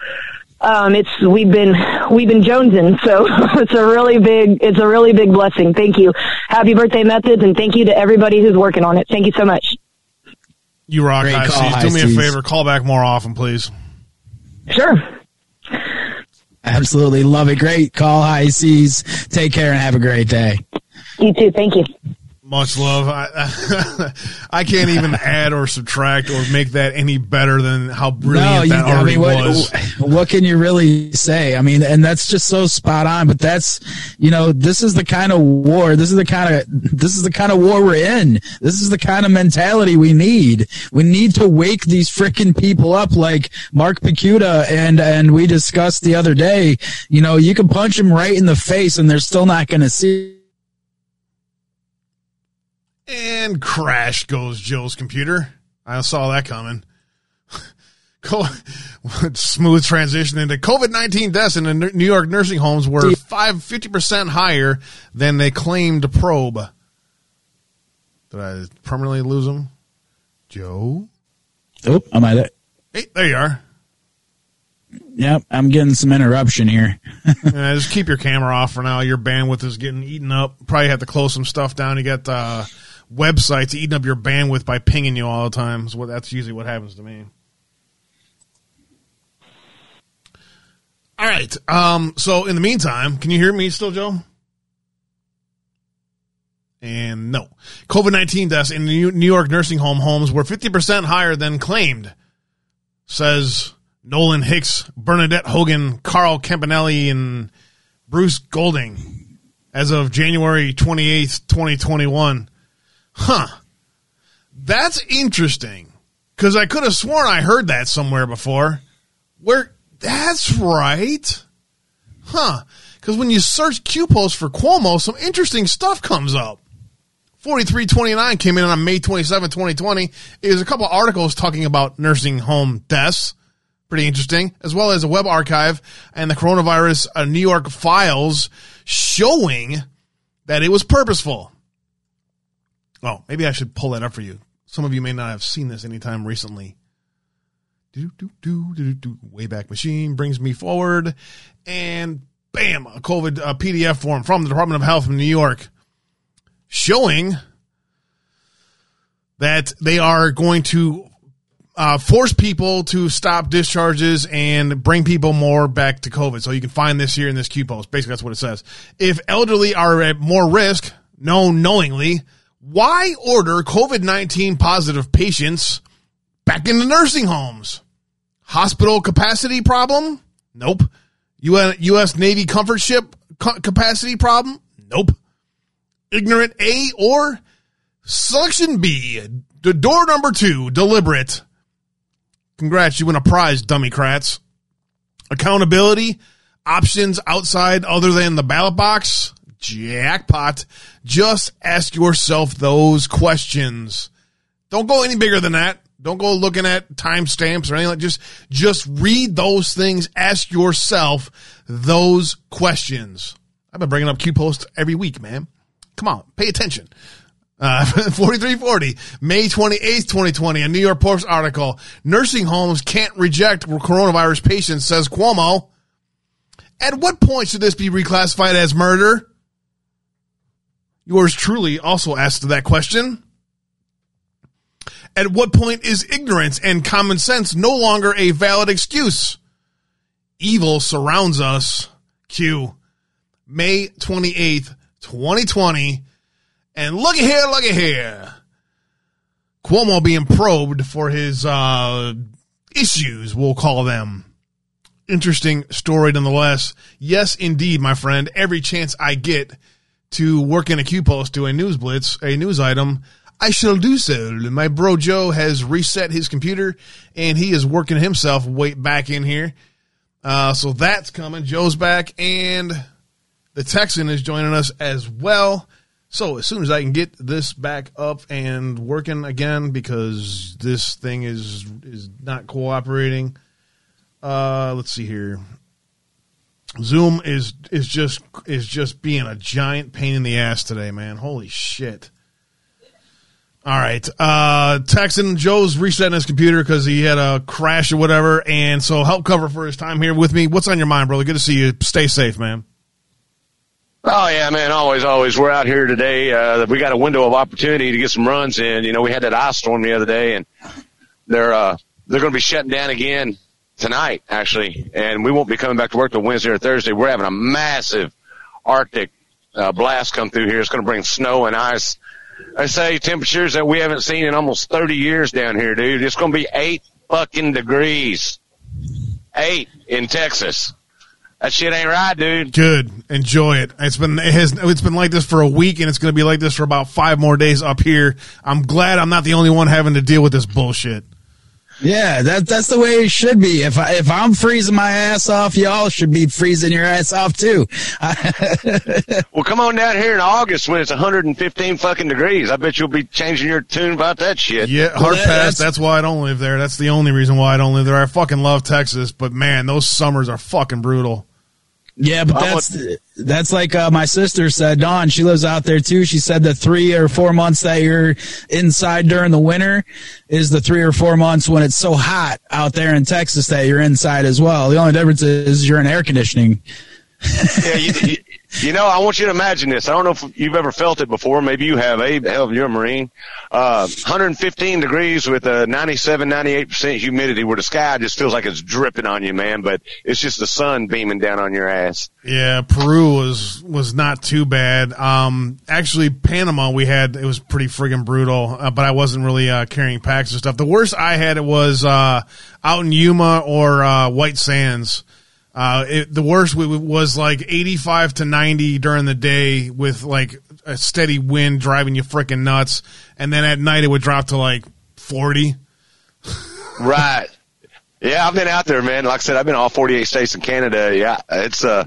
Um, it's we've been we've been jonesing, so it's a really big it's a really big blessing. Thank you. Happy birthday, methods, and thank you to everybody who's working on it. Thank you so much. You rock, Great High call, Seas. High Do me a favor, call back more often, please. Sure. Absolutely. Love it. Great call, high seas. Take care and have a great day. You too. Thank you. Much love. I, I can't even add or subtract or make that any better than how brilliant that I already mean, what, was. what can you really say? I mean, and that's just so spot on. But that's, you know, this is the kind of war. This is the kind of this is the kind of war we're in. This is the kind of mentality we need. We need to wake these freaking people up, like Mark Picuda and and we discussed the other day. You know, you can punch them right in the face, and they're still not going to see. And crash goes Joe's computer. I saw that coming. Smooth transition into COVID 19 deaths in the New York nursing homes were five, 50% higher than they claimed to probe. Did I permanently lose them? Joe? Oh, I'm at it. Hey, there you are. Yep, I'm getting some interruption here. Uh, just keep your camera off for now. Your bandwidth is getting eaten up. Probably have to close some stuff down. You got uh, websites eating up your bandwidth by pinging you all the time. So that's usually what happens to me. All right. Um, so in the meantime, can you hear me still, Joe? And no. COVID 19 deaths in New York nursing home homes were 50% higher than claimed, says Nolan Hicks, Bernadette Hogan, Carl Campanile, and Bruce Golding. as of January 28th, 2021. Huh. That's interesting because I could have sworn I heard that somewhere before. Where that's right. Huh. Because when you search Q post for Cuomo, some interesting stuff comes up. 4329 came in on May 27, 2020. There's a couple articles talking about nursing home deaths. Pretty interesting. As well as a web archive and the coronavirus uh, New York files showing that it was purposeful. Oh, maybe I should pull that up for you. Some of you may not have seen this anytime recently. Do, do, do, do, do, Wayback Machine brings me forward. And bam, a COVID PDF form from the Department of Health in New York showing that they are going to uh, force people to stop discharges and bring people more back to COVID. So you can find this here in this Q post. Basically, that's what it says. If elderly are at more risk, known knowingly, why order COVID 19 positive patients back into nursing homes? Hospital capacity problem? Nope. U.S. Navy comfort ship capacity problem? Nope. Ignorant A or selection B. The door number two, deliberate. Congrats, you win a prize, dummy crats. Accountability, options outside other than the ballot box, jackpot. Just ask yourself those questions. Don't go any bigger than that. Don't go looking at timestamps or anything like just just read those things. Ask yourself those questions. I've been bringing up Q posts every week, man. Come on, pay attention. Uh, 4340, May 28th, 2020, a New York Post article. Nursing homes can't reject coronavirus patients, says Cuomo. At what point should this be reclassified as murder? Yours truly also asked that question. At what point is ignorance and common sense no longer a valid excuse? Evil surrounds us. Q. May 28th, 2020. And looky here, looky here. Cuomo being probed for his uh, issues, we'll call them. Interesting story nonetheless. Yes, indeed, my friend. Every chance I get to work in a Q post, to a news blitz, a news item, I shall do so. My bro Joe has reset his computer and he is working himself way back in here. Uh, so that's coming. Joe's back and the Texan is joining us as well. So as soon as I can get this back up and working again, because this thing is is not cooperating. Uh, let's see here. Zoom is is just is just being a giant pain in the ass today, man. Holy shit. All right. Uh, Texan Joe's resetting his computer because he had a crash or whatever. And so help cover for his time here with me. What's on your mind, brother? Good to see you. Stay safe, man. Oh yeah, man. Always, always. We're out here today. Uh, we got a window of opportunity to get some runs in. You know, we had that ice storm the other day and they're, uh, they're going to be shutting down again tonight, actually. And we won't be coming back to work till Wednesday or Thursday. We're having a massive Arctic, uh, blast come through here. It's going to bring snow and ice. I say temperatures that we haven't seen in almost 30 years down here, dude. It's going to be eight fucking degrees. Eight in Texas. That shit ain't right, dude. Good. Enjoy it. It's been it has it's been like this for a week and it's going to be like this for about 5 more days up here. I'm glad I'm not the only one having to deal with this bullshit. Yeah, that that's the way it should be. If I if I'm freezing my ass off, y'all should be freezing your ass off too. well, come on down here in August when it's 115 fucking degrees. I bet you'll be changing your tune about that shit. Yeah, hard well, that, pass. That's, that's why I don't live there. That's the only reason why I don't live there. I fucking love Texas, but man, those summers are fucking brutal. Yeah, but that's that's like uh, my sister said. Dawn, she lives out there too. She said the three or four months that you're inside during the winter is the three or four months when it's so hot out there in Texas that you're inside as well. The only difference is you're in air conditioning. yeah, you, you, you know, I want you to imagine this. I don't know if you've ever felt it before. Maybe you have. Abe, hell, you're a Marine. Uh, 115 degrees with a 97, 98% humidity where the sky just feels like it's dripping on you, man. But it's just the sun beaming down on your ass. Yeah, Peru was, was not too bad. Um, actually, Panama, we had, it was pretty friggin' brutal, uh, but I wasn't really, uh, carrying packs and stuff. The worst I had it was, uh, out in Yuma or, uh, White Sands Uh, it, the worst was like 85 to 90 during the day with like a steady wind driving you freaking nuts. And then at night it would drop to like 40. right. Yeah, I've been out there, man. Like I said, I've been all 48 states in Canada. Yeah, it's uh,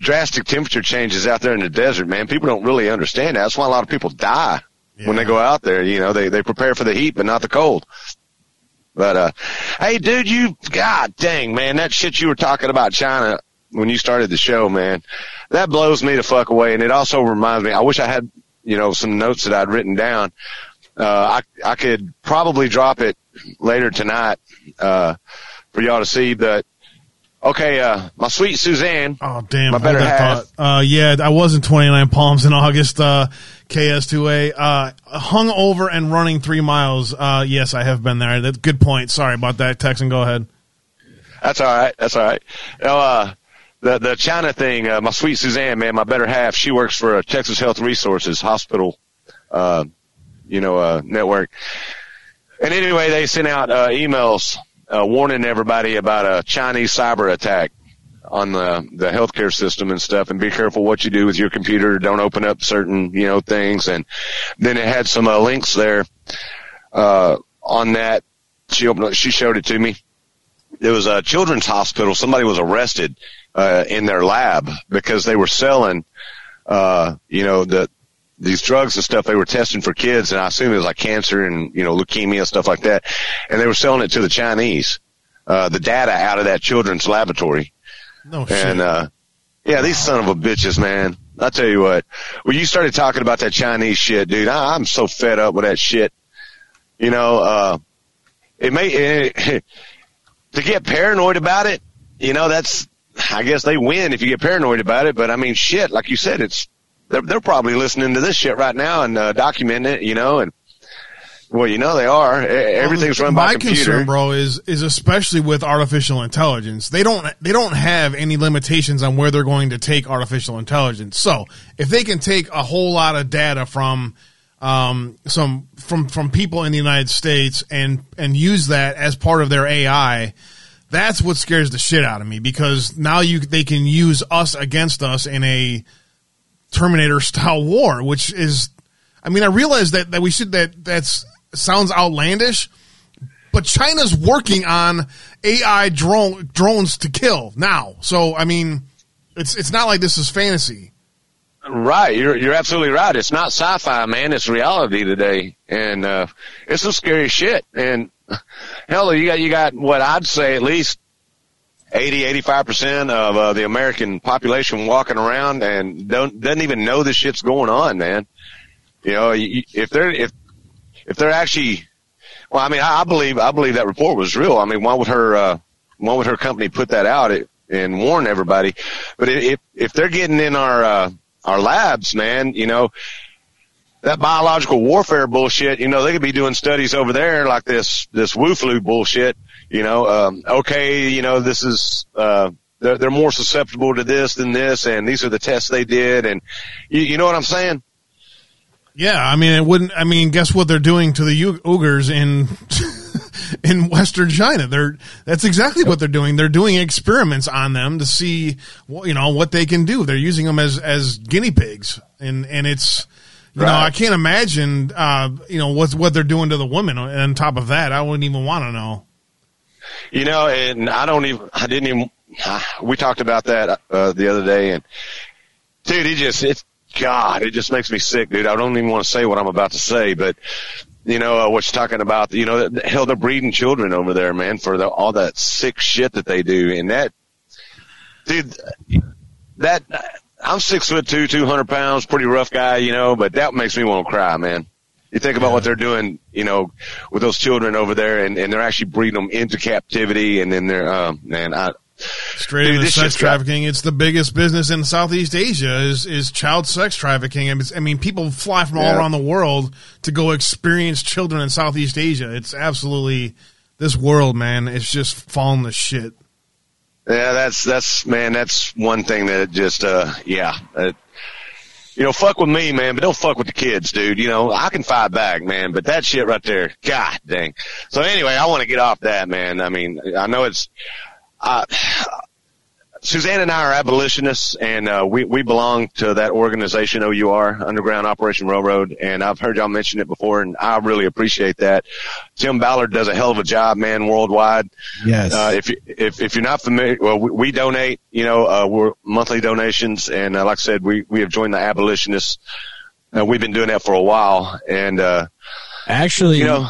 drastic temperature changes out there in the desert, man. People don't really understand that. That's why a lot of people die when they go out there. You know, they, they prepare for the heat, but not the cold. But, uh, hey, dude, you, god dang, man, that shit you were talking about China when you started the show, man, that blows me the fuck away. And it also reminds me, I wish I had, you know, some notes that I'd written down. Uh, I, I could probably drop it later tonight, uh, for y'all to see, but okay, uh, my sweet Suzanne. Oh, damn. My better that half. thought. Uh, yeah, I was in 29 Palms in August, uh, KS2A. Uh, hung over and running three miles. Uh, yes, I have been there. That's good point. Sorry about that. Texan, go ahead. That's all right. That's all right. Now, uh, the the China thing, uh, my sweet Suzanne, man, my better half, she works for uh, Texas Health Resources Hospital, uh, you know, uh, network. And anyway, they sent out uh, emails uh, warning everybody about a Chinese cyber attack on the the healthcare system and stuff, and be careful what you do with your computer. Don't open up certain you know things. And then it had some uh, links there uh, on that. She opened, she showed it to me. There was a children's hospital. Somebody was arrested uh, in their lab because they were selling, uh, you know, the these drugs and stuff they were testing for kids, and I assume it was like cancer and you know leukemia and stuff like that, and they were selling it to the Chinese. Uh, the data out of that children's laboratory. No shit. And uh yeah, these son of a bitches, man. I tell you what, when you started talking about that Chinese shit, dude, I, I'm so fed up with that shit. You know, uh, it may it, to get paranoid about it. You know, that's I guess they win if you get paranoid about it. But I mean, shit, like you said, it's they're they're probably listening to this shit right now and uh, documenting it. You know, and well, you know they are. Everything's run by My computer. concern, bro, is is especially with artificial intelligence. They don't they don't have any limitations on where they're going to take artificial intelligence. So if they can take a whole lot of data from um, some from from people in the United States and and use that as part of their AI, that's what scares the shit out of me because now you they can use us against us in a Terminator style war, which is, I mean, I realize that that we should that that's sounds outlandish, but China's working on AI drone drones to kill now. So I mean, it's it's not like this is fantasy. Right, you're you're absolutely right. It's not sci-fi, man. It's reality today, and uh, it's some scary shit. And hell, you got you got what I'd say at least 80, 85 percent of uh, the American population walking around and don't doesn't even know this shit's going on, man. You know, if they're if if they're actually, well, I mean, I, I believe I believe that report was real. I mean, why would her uh, why would her company put that out and warn everybody? But if if they're getting in our uh, our labs, man, you know, that biological warfare bullshit, you know, they could be doing studies over there like this, this Wu flu bullshit, you know, um, okay, you know, this is, uh, they're, they're more susceptible to this than this, and these are the tests they did, and you, you know what I'm saying? Yeah, I mean, it wouldn't. I mean, guess what they're doing to the Uyghurs in in Western China? They're that's exactly what they're doing. They're doing experiments on them to see, what, you know, what they can do. They're using them as as guinea pigs, and and it's. You know, I can't imagine, uh, you know, what's what they're doing to the women. And on top of that, I wouldn't even want to know. You know, and I don't even, I didn't even, we talked about that, uh, the other day and dude, it just, it's, God, it just makes me sick, dude. I don't even want to say what I'm about to say, but you know, uh, what you're talking about, you know, hell, they're breeding children over there, man, for the, all that sick shit that they do. And that, dude, that, I'm six foot two, 200 pounds, pretty rough guy, you know, but that makes me want to cry, man. You think about what they're doing, you know, with those children over there, and, and they're actually breeding them into captivity, and then they're, um, man, I, Straight Dude, into sex shit's got- trafficking. It's the biggest business in Southeast Asia is is child sex trafficking. I mean, I mean, people fly from all Yeah. around the world to go experience children in Southeast Asia. It's absolutely this world, man. It's just falling to shit. Yeah, that's that's man, that's one thing that just uh yeah. Uh, you know, fuck with me, man, but don't fuck with the kids, dude. You know, I can fight back, man, but that shit right there, god dang. So anyway, I want to get off that, man. I mean, I know it's uh Suzanne and I are abolitionists, and uh, we we belong to that organization OUR, Underground Operation Railroad, and I've heard y'all mention it before, and I really appreciate that. Tim Ballard does a hell of a job, man, worldwide. Yes. Uh, if you if if you're not familiar, well, we, we donate. You know, uh, we're monthly donations, and uh, like I said, we we have joined the abolitionists. Uh, we've been doing that for a while, and uh, Actually, you know,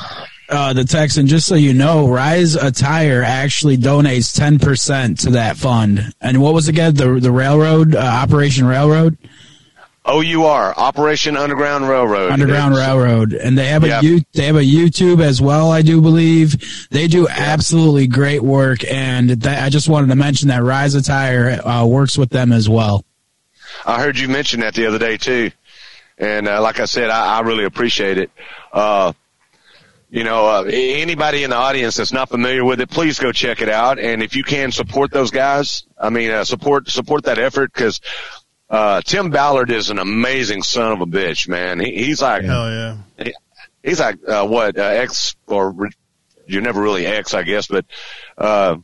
uh, the Texan, just so you know, Rise Attire actually donates 10% to that fund. And what was it again the the railroad, uh, Operation Railroad? OUR, Operation Underground Railroad. Underground Railroad, and they have a Yeah. you they have a YouTube as well. I do believe they do absolutely great work, and that, I just wanted to mention that Rise Attire uh, works with them as well. I heard you mention that the other day too, and uh, like I said, I, I really appreciate it. Uh, you know, uh, anybody in the audience that's not familiar with it, please go check it out. And if you can support those guys, I mean, uh, support support that effort because uh, Tim Ballard is an amazing son of a bitch, man. He, he's like, Hell yeah. he- he's like uh, what uh, ex or re- you're never really ex, I guess, but. Uh,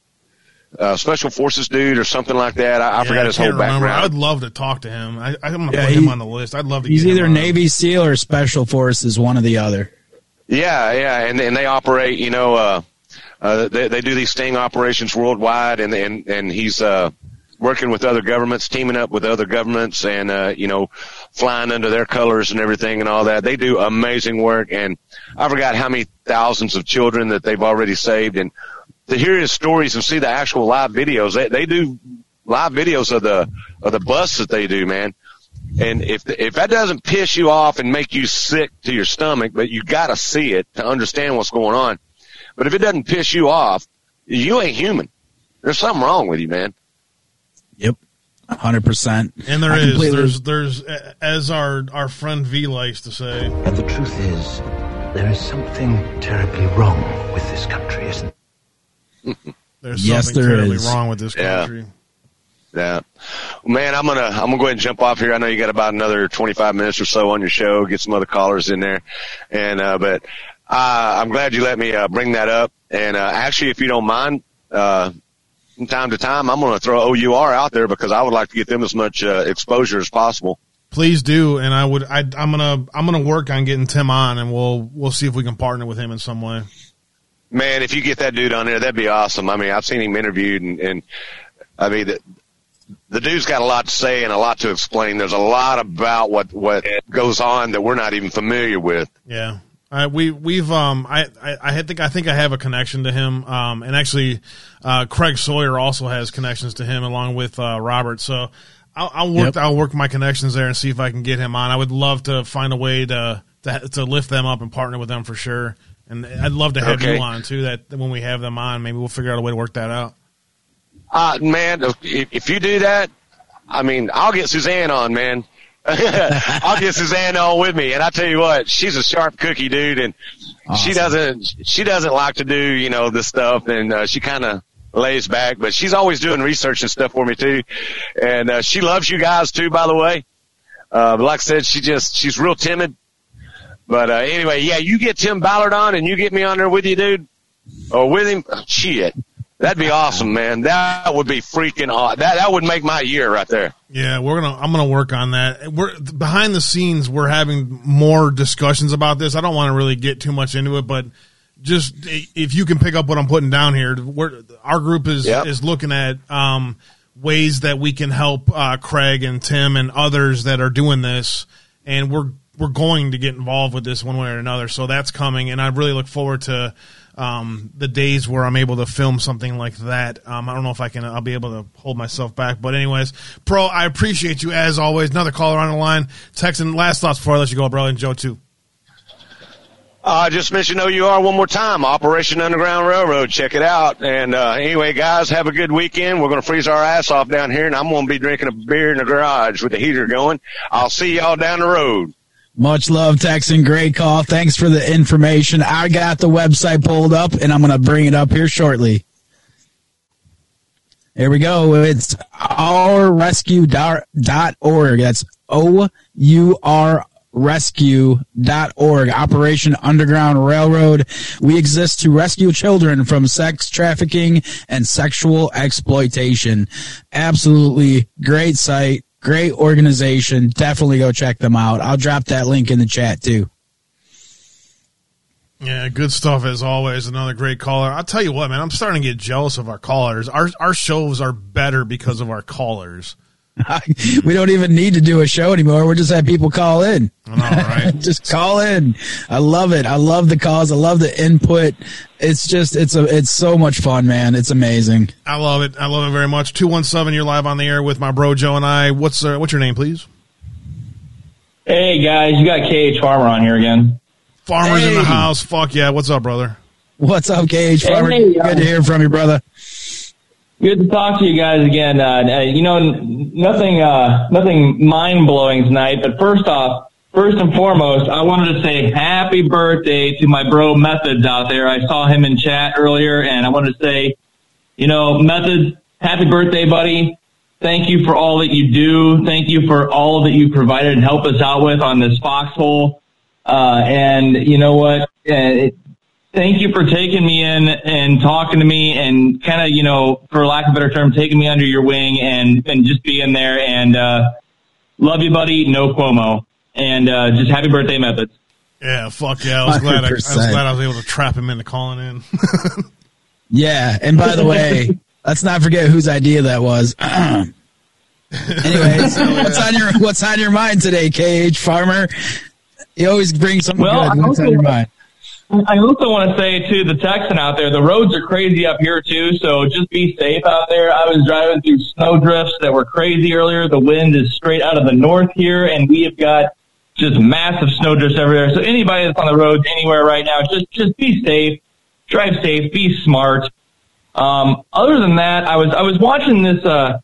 uh, special forces dude or something like that. I, I Yeah, forgot his whole can't remember. background. I'd love to talk to him. I, I'm gonna Yeah, put him on the list. I'd love to. He's get him either on. Navy SEAL or Special Forces, one or the other. Yeah, yeah, and and they operate, you know, uh, uh, they they do these sting operations worldwide, and and and he's uh, working with other governments, teaming up with other governments, and uh, you know, flying under their colors and everything and all that. They do amazing work, and I forgot how many thousands of children that they've already saved, and to hear his stories and see the actual live videos, they they do live videos of the of the bus that they do, man. And if if that doesn't piss you off and make you sick to your stomach, but you got to see it to understand what's going on. But if it doesn't piss you off, you ain't human. There's something wrong with you, man. Yep, hundred percent. And there I is. completely- There's there's uh, as our our friend V likes to say. But the truth is, there is something terribly wrong with this country, isn't There's Yes, something there terribly is. wrong with this Yeah. Yeah. Man, I'm gonna I'm gonna go ahead and jump off here. I know you got about another 25 minutes or so on your show. Get some other callers in there, and uh, but uh, I'm glad you let me uh, bring that up. And uh, actually, if you don't mind, uh, from time to time, I'm gonna throw OUR out there because I would like to get them as much uh, exposure as possible. Please do, and I would. I, I'm gonna I'm gonna work on getting Tim on, and we'll we'll see if we can partner with him in some way. Man, if you get that dude on there, that'd be awesome. I mean, I've seen him interviewed, and, and I mean, the, the dude's got a lot to say and a lot to explain. There's a lot about what what goes on that we're not even familiar with. Yeah. I, we we've um I, I I think I think I have a connection to him um and actually uh, Craig Sawyer also has connections to him along with uh, Robert so I'll, I'll work Yep. I'll work my connections there and see if I can get him on I would love to find a way to to, to lift them up and partner with them for sure and I'd love to have Okay. you on too that when we have them on maybe we'll figure out a way to work that out Uh, man, if, if you do that, I mean, I'll get Suzanne on, man. I'll get Suzanne on with me, and I tell you what, she's a sharp cookie, dude, and she doesn't she doesn't like to do you know this stuff, and uh, she kind of lays back, but she's always doing research and stuff for me too, and uh, she loves you guys too, by the way. Uh, but like I said, she just she's real timid. But uh, anyway, yeah, you get Tim Ballard on, and you get me on there with you, dude, or with him. Shit, that'd be awesome, man. That would be freaking hot. That that would make my year right there. Yeah, we're gonna. I'm gonna work on that. We're behind the scenes. We're having more discussions about this. I don't want to really get too much into it, but just if you can pick up what I'm putting down here, we're, our group is Yep. is looking at um, ways that we can help uh, Craig and Tim and others that are doing this, and we're we're going to get involved with this one way or another. So that's coming, and I really look forward to um, the days where I'm able to film something like that. Um, I don't know if I can. I'll be able to hold myself back, but anyways, Pro, I appreciate you as always. Another caller on the line. Texan, last thoughts before I let you go, bro, and Joe too. Uh, just mention OUR one more time. Operation Underground Railroad. Check it out. And uh, anyway, guys, have a good weekend. We're going to freeze our ass off down here, and I'm going to be drinking a beer in the garage with the heater going. I'll see y'all down the road. Much love, Texan. Great call. Thanks for the information. I got the website pulled up and I'm going to bring it up here shortly. Here we go. It's ourrescue.org. That's O U R rescue.org operation underground railroad we exist to rescue children from sex trafficking and sexual exploitation absolutely great site great organization definitely go check them out i'll drop that link in the chat too Yeah, good stuff as always. Another great caller. I'll tell you what, man, I'm starting to get jealous of our callers. Our our shows are better because of our callers. we don't even need to do a show anymore. We're just have people call in. I know, right? just call in. I love it. I love the calls. I love the input. It's just it's a it's so much fun, man. It's amazing. I love it. I love it very much. Two one seven. You're live on the air with my bro Joe and I. What's uh, what's your name, please? Hey guys, you got KH Farmer on here again. Farmers in the house. Fuck yeah. What's up, brother? What's up, KH Farmer? uh, Good to hear from you, brother. Good to talk to you guys again. Uh, uh, you know, nothing, uh, nothing mind blowing tonight. But first off, first and foremost, I wanted to say happy birthday to my bro Methods out there. I saw him in chat earlier, and I wanted to say, you know, Methods, happy birthday, buddy. Thank you for all that you do. Thank you for all that you provided and helped us out with on this foxhole. Uh, and you know what? Uh, it, thank you for taking me in and talking to me and kind of, you know, for lack of a better term, taking me under your wing and, and just being there and, uh, love you, buddy. No Cuomo. And, uh, just happy birthday methods. Yeah, fuck yeah. I was glad I, I was glad I was able to trap him into calling in. Yeah, and by the way, let's not forget whose idea that was. Anyways, what's on your what's on your mind today, KH Farmer? You always bring something Well, good. I What's on your mind? I also want to say to the Texan out there, the roads are crazy up here too, so just be safe out there. I was driving through snow drifts that were crazy earlier. The wind is straight out of the north here, and we have got just massive snow drifts everywhere. So anybody that's on the roads anywhere right now, just just be safe, drive safe, be smart. Um, other than that, I was I was watching this uh,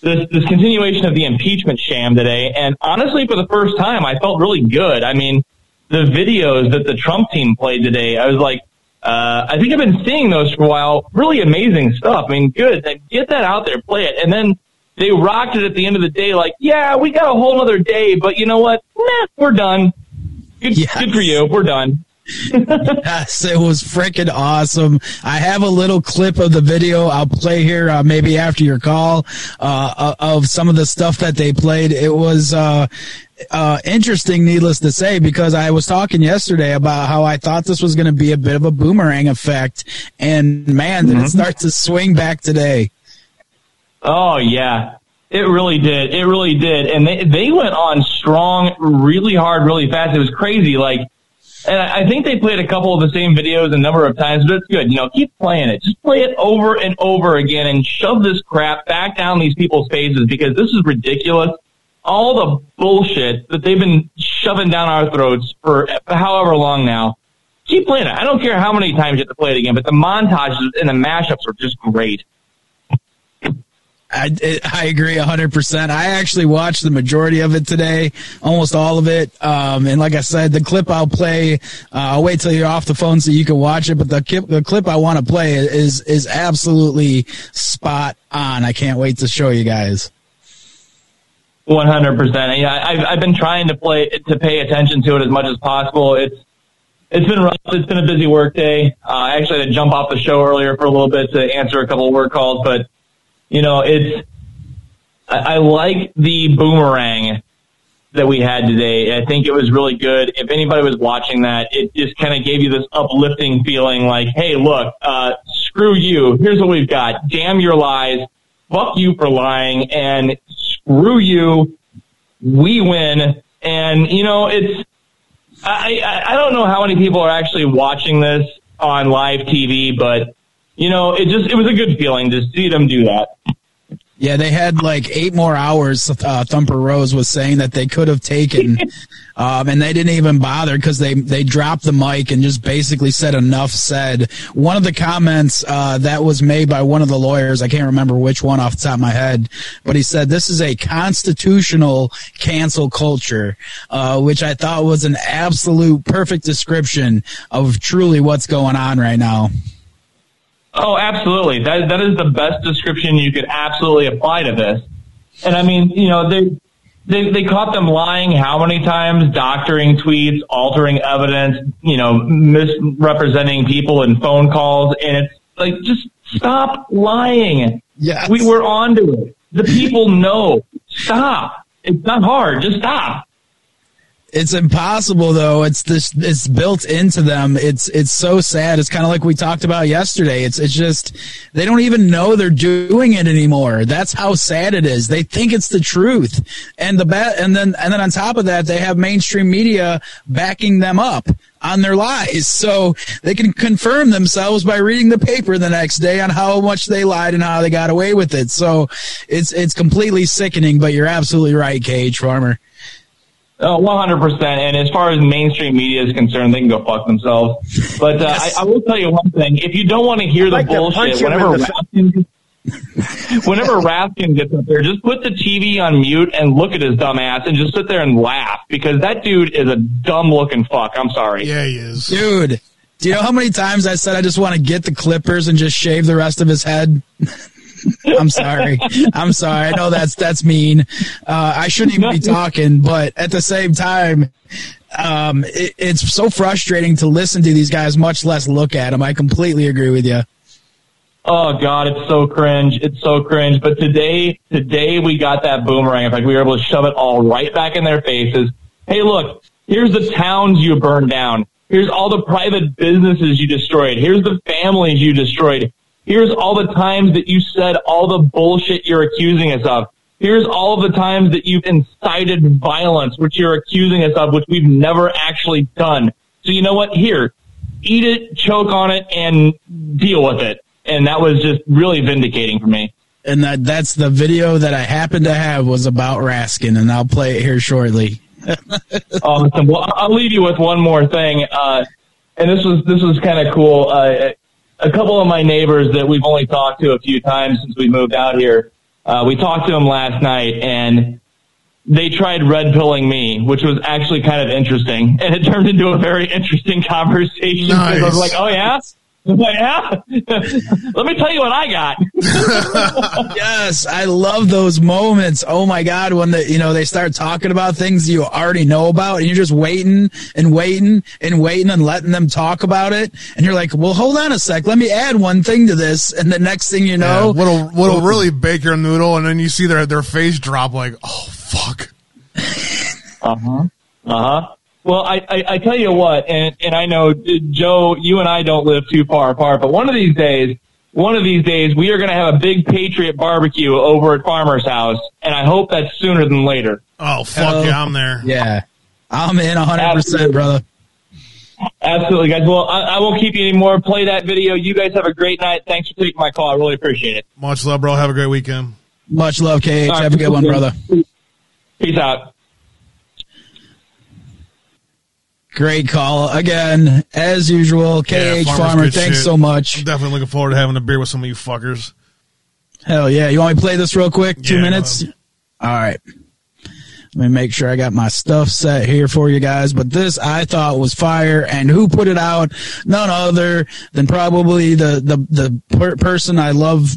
this this continuation of the impeachment sham today, and honestly, for the first time, I felt really good. I mean, the videos that the Trump team played today, I was like, uh, I think I've been seeing those for a while. Really amazing stuff. I mean, good. Get that out there, play it, and then they rocked it at the end of the day. Like, yeah, we got a whole other day, but you know what? Nah, we're done. Good, good for you. We're done. yes, it was freaking awesome. I have a little clip of the video I'll play here, uh, maybe after your call, uh, of some of the stuff that they played. It was, uh, uh, interesting, needless to say, because I was talking yesterday about how I thought this was going to be a bit of a boomerang effect. And man, did Mhm. it start to swing back today. Oh yeah, it really did. It really did. And they they went on strong, really hard, really fast. It was crazy. Like, and I I think they played a couple of the same videos a number of times, but it's good. You know, keep playing it. Just play it over and over again and shove this crap back down these people's faces because this is ridiculous. All the bullshit that they've been shoving down our throats for however long now. Keep playing it. I don't care how many times you have to play it again, but the montages and the mashups are just great. I, I agree 100%. I actually watched the majority of it today, almost all of it. Um, and like I said, the clip I'll play, uh, I'll wait till you're off the phone so you can watch it. But the the clip I want to play is, is absolutely spot on. I can't wait to show you guys. One hundred percent. Yeah, I've I've been trying to play to pay attention to it as much as possible. It's it's been rough. It's been a busy work day. Uh, I actually had to jump off the show earlier for a little bit to answer a couple of work calls, but you know, it's I, I like the boomerang that we had today. I think it was really good. If anybody was watching that, it just kind of gave you this uplifting feeling like, hey, look, uh, screw you. Here's what we've got. Damn your lies. Fuck you for lying and screw you. We win. And, you know, it's, I, I, I don't know how many people are actually watching this on live TV, but, you know, it just, it was a good feeling to see them do that. Yeah, they had like eight more hours. Uh, Thumper Rose was saying that they could have taken, um, and they didn't even bother because they they dropped the mic and just basically said enough said. One of the comments uh, that was made by one of the lawyers, I can't remember which one off the top of my head, but he said this is a constitutional cancel culture, uh, which I thought was an absolute perfect description of truly what's going on right now. Oh, absolutely. That that is the best description you could absolutely apply to this. And I mean, you know, they they, they caught them lying how many times? Doctoring tweets, altering evidence, you know, misrepresenting people in phone calls. And it's like, just stop lying. Yes. We were onto it. The people know. Stop. It's not hard. Just stop. It's impossible though. It's this. It's built into them. It's it's so sad. It's kind of like we talked about yesterday. It's it's just they don't even know they're doing it anymore. That's how sad it is. They think it's the truth, and the bat, and then and then on top of that, they have mainstream media backing them up on their lies, so they can confirm themselves by reading the paper the next day on how much they lied and how they got away with it. So it's it's completely sickening. But you're absolutely right, KH Farmer. Oh, 100%. And as far as mainstream media is concerned, they can go fuck themselves. But uh, I, I will tell you one thing. If you don't want to hear the Like to bullshit, him whenever in the Raskin, whenever Raskin gets up there, just put the TV on mute and look at his dumb ass and just sit there and laugh because that dude is a dumb looking fuck. I'm sorry. Yeah, he is. Dude, do you know how many times I said I just want to get the clippers and just shave the rest of his head? I'm sorry. I'm sorry. I know that's that's mean. Uh, I shouldn't even be talking, but at the same time, um, it, it's so frustrating to listen to these guys, much less look at them. I completely agree with you. Oh God, it's so cringe. It's so cringe. But today, today we got that boomerang effect. We were able to shove it all right back in their faces. Hey, look, here's the towns you burned down. Here's all the private businesses you destroyed. Here's the families you destroyed. Here's all the times that you said all the bullshit you're accusing us of. Here's all the times that you've incited violence, which you're accusing us of, which we've never actually done. So you know what? Here, eat it, choke on it, and deal with it. And that was just really vindicating for me. And that that's the video that I happen to have was about Raskin, and I'll play it here shortly. oh, listen, well, I'll leave you with one more thing. Uh, and this was this was kind of cool. Uh, a couple of my neighbors that we've only talked to a few times since we moved out here, uh, we talked to them last night, and they tried red pilling me, which was actually kind of interesting, and it turned into a very interesting conversation. 'cause I was like, "Oh yeah." I was like, yeah. Let me tell you what I got. yes, I love those moments. Oh my god, when the you know they start talking about things you already know about, and you're just waiting and waiting and waiting and letting them talk about it, and you're like, well, hold on a sec, let me add one thing to this, and the next thing you know, what'll what'll really bake your noodle, and then you see their their face drop like, oh fuck. Uh huh. Uh huh. Well, I, I, I tell you what, and, and I know, Joe, you and I don't live too far apart, but one of these days, one of these days, we are going to have a big Patriot barbecue over at Farmer's House, and I hope that's sooner than later. Oh, fuck yeah, I'm there. Yeah. I'm in 100%, Absolutely. brother. Absolutely, guys. Well, I, I won't keep you anymore. Play that video. You guys have a great night. Thanks for taking my call. I really appreciate it. Much love, bro. Have a great weekend. Much love, KH. All right, Have a good one, brother. Peace out. Great call again, as usual. KH Yeah, Farmer, thanks shit. so much. I'm definitely looking forward to having a beer with some of you fuckers. Hell yeah. You want me to play this real quick? Two Yeah, minutes? Um, All right. Let me make sure I got my stuff set here for you guys. But this I thought was fire. And who put it out? None other than probably the, the, the per- person I love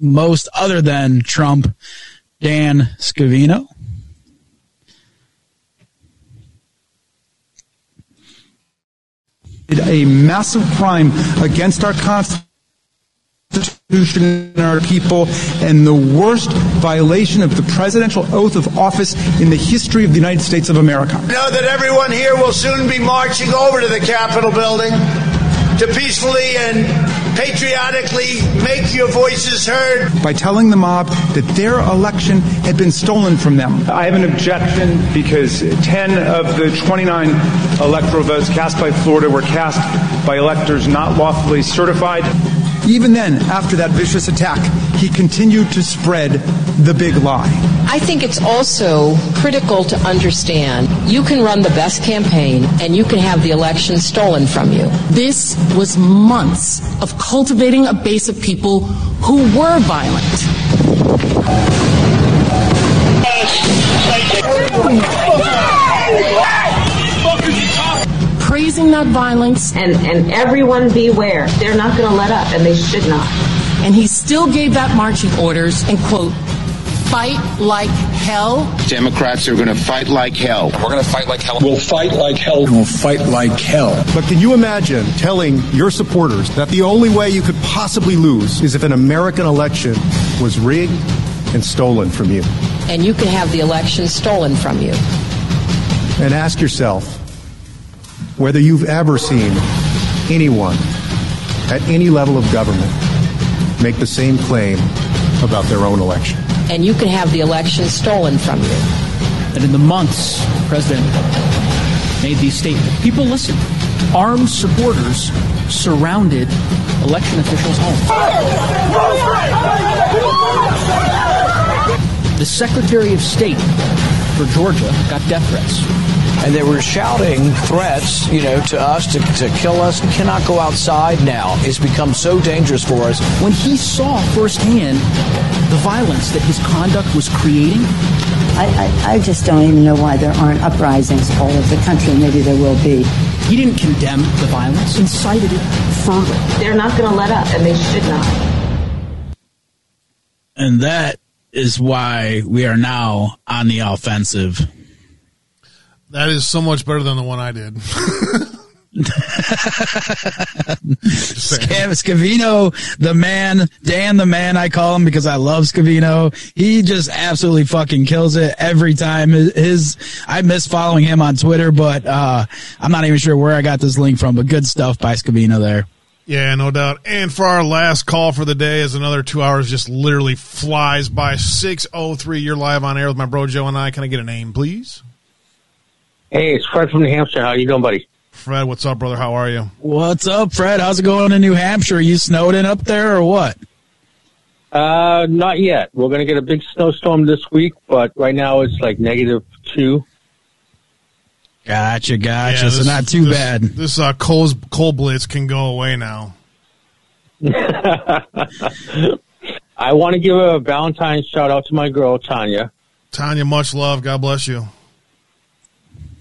most other than Trump, Dan Scavino. A massive crime against our Constitution and our people, and the worst violation of the presidential oath of office in the history of the United States of America. I Know that everyone here will soon be marching over to the Capitol building to peacefully and patriotically make your voices heard. By telling the mob that their election had been stolen from them. I have an objection because 10 of the 29 electoral votes cast by Florida were cast by electors not lawfully certified. Even then, after that vicious attack, he continued to spread the big lie. I think it's also critical to understand you can run the best campaign and you can have the election stolen from you. This was months of cultivating a base of people who were violent. Praising that violence. And, and everyone beware. They're not going to let up, and they should not. And he still gave that marching orders and, quote, fight like hell? Democrats are going to fight like hell. We're going to fight like hell. We'll fight like hell. We'll fight like hell. But can you imagine telling your supporters that the only way you could possibly lose is if an American election was rigged and stolen from you? And you can have the election stolen from you. And ask yourself whether you've ever seen anyone at any level of government make the same claim about their own election. And you can have the election stolen from you. And in the months, the President made these statements. People listened. Armed supporters surrounded election officials' homes. The Secretary of State for Georgia got death threats. and they were shouting threats, you know, to us to, to kill us. We cannot go outside now. It's become so dangerous for us. When he saw firsthand the violence that his conduct was creating, I, I, I just don't even know why there aren't uprisings all over the country. Maybe there will be. he didn't condemn the violence, incited it further. They're not going to let up, and they should not. And that is why we are now on the offensive. That is so much better than the one I did. Scav- Scavino, the man, Dan, the man, I call him because I love Scavino. He just absolutely fucking kills it every time. His, his I miss following him on Twitter, but uh, I'm not even sure where I got this link from. But good stuff by Scavino there. Yeah, no doubt. And for our last call for the day, as another two hours just literally flies by. Six oh three. You're live on air with my bro Joe and I. Can I get a name, please? Hey, it's Fred from New Hampshire. How you doing, buddy? Fred, what's up, brother? How are you? What's up, Fred? How's it going in New Hampshire? Are you snowed in up there or what? Uh, not yet. We're going to get a big snowstorm this week, but right now it's like negative two. Gotcha, gotcha. Yeah, so not too this- bad. This uh, cold, cold blitz can go away now. I want to give a Valentine's shout out to my girl, Tanya. Tanya, much love. God bless you.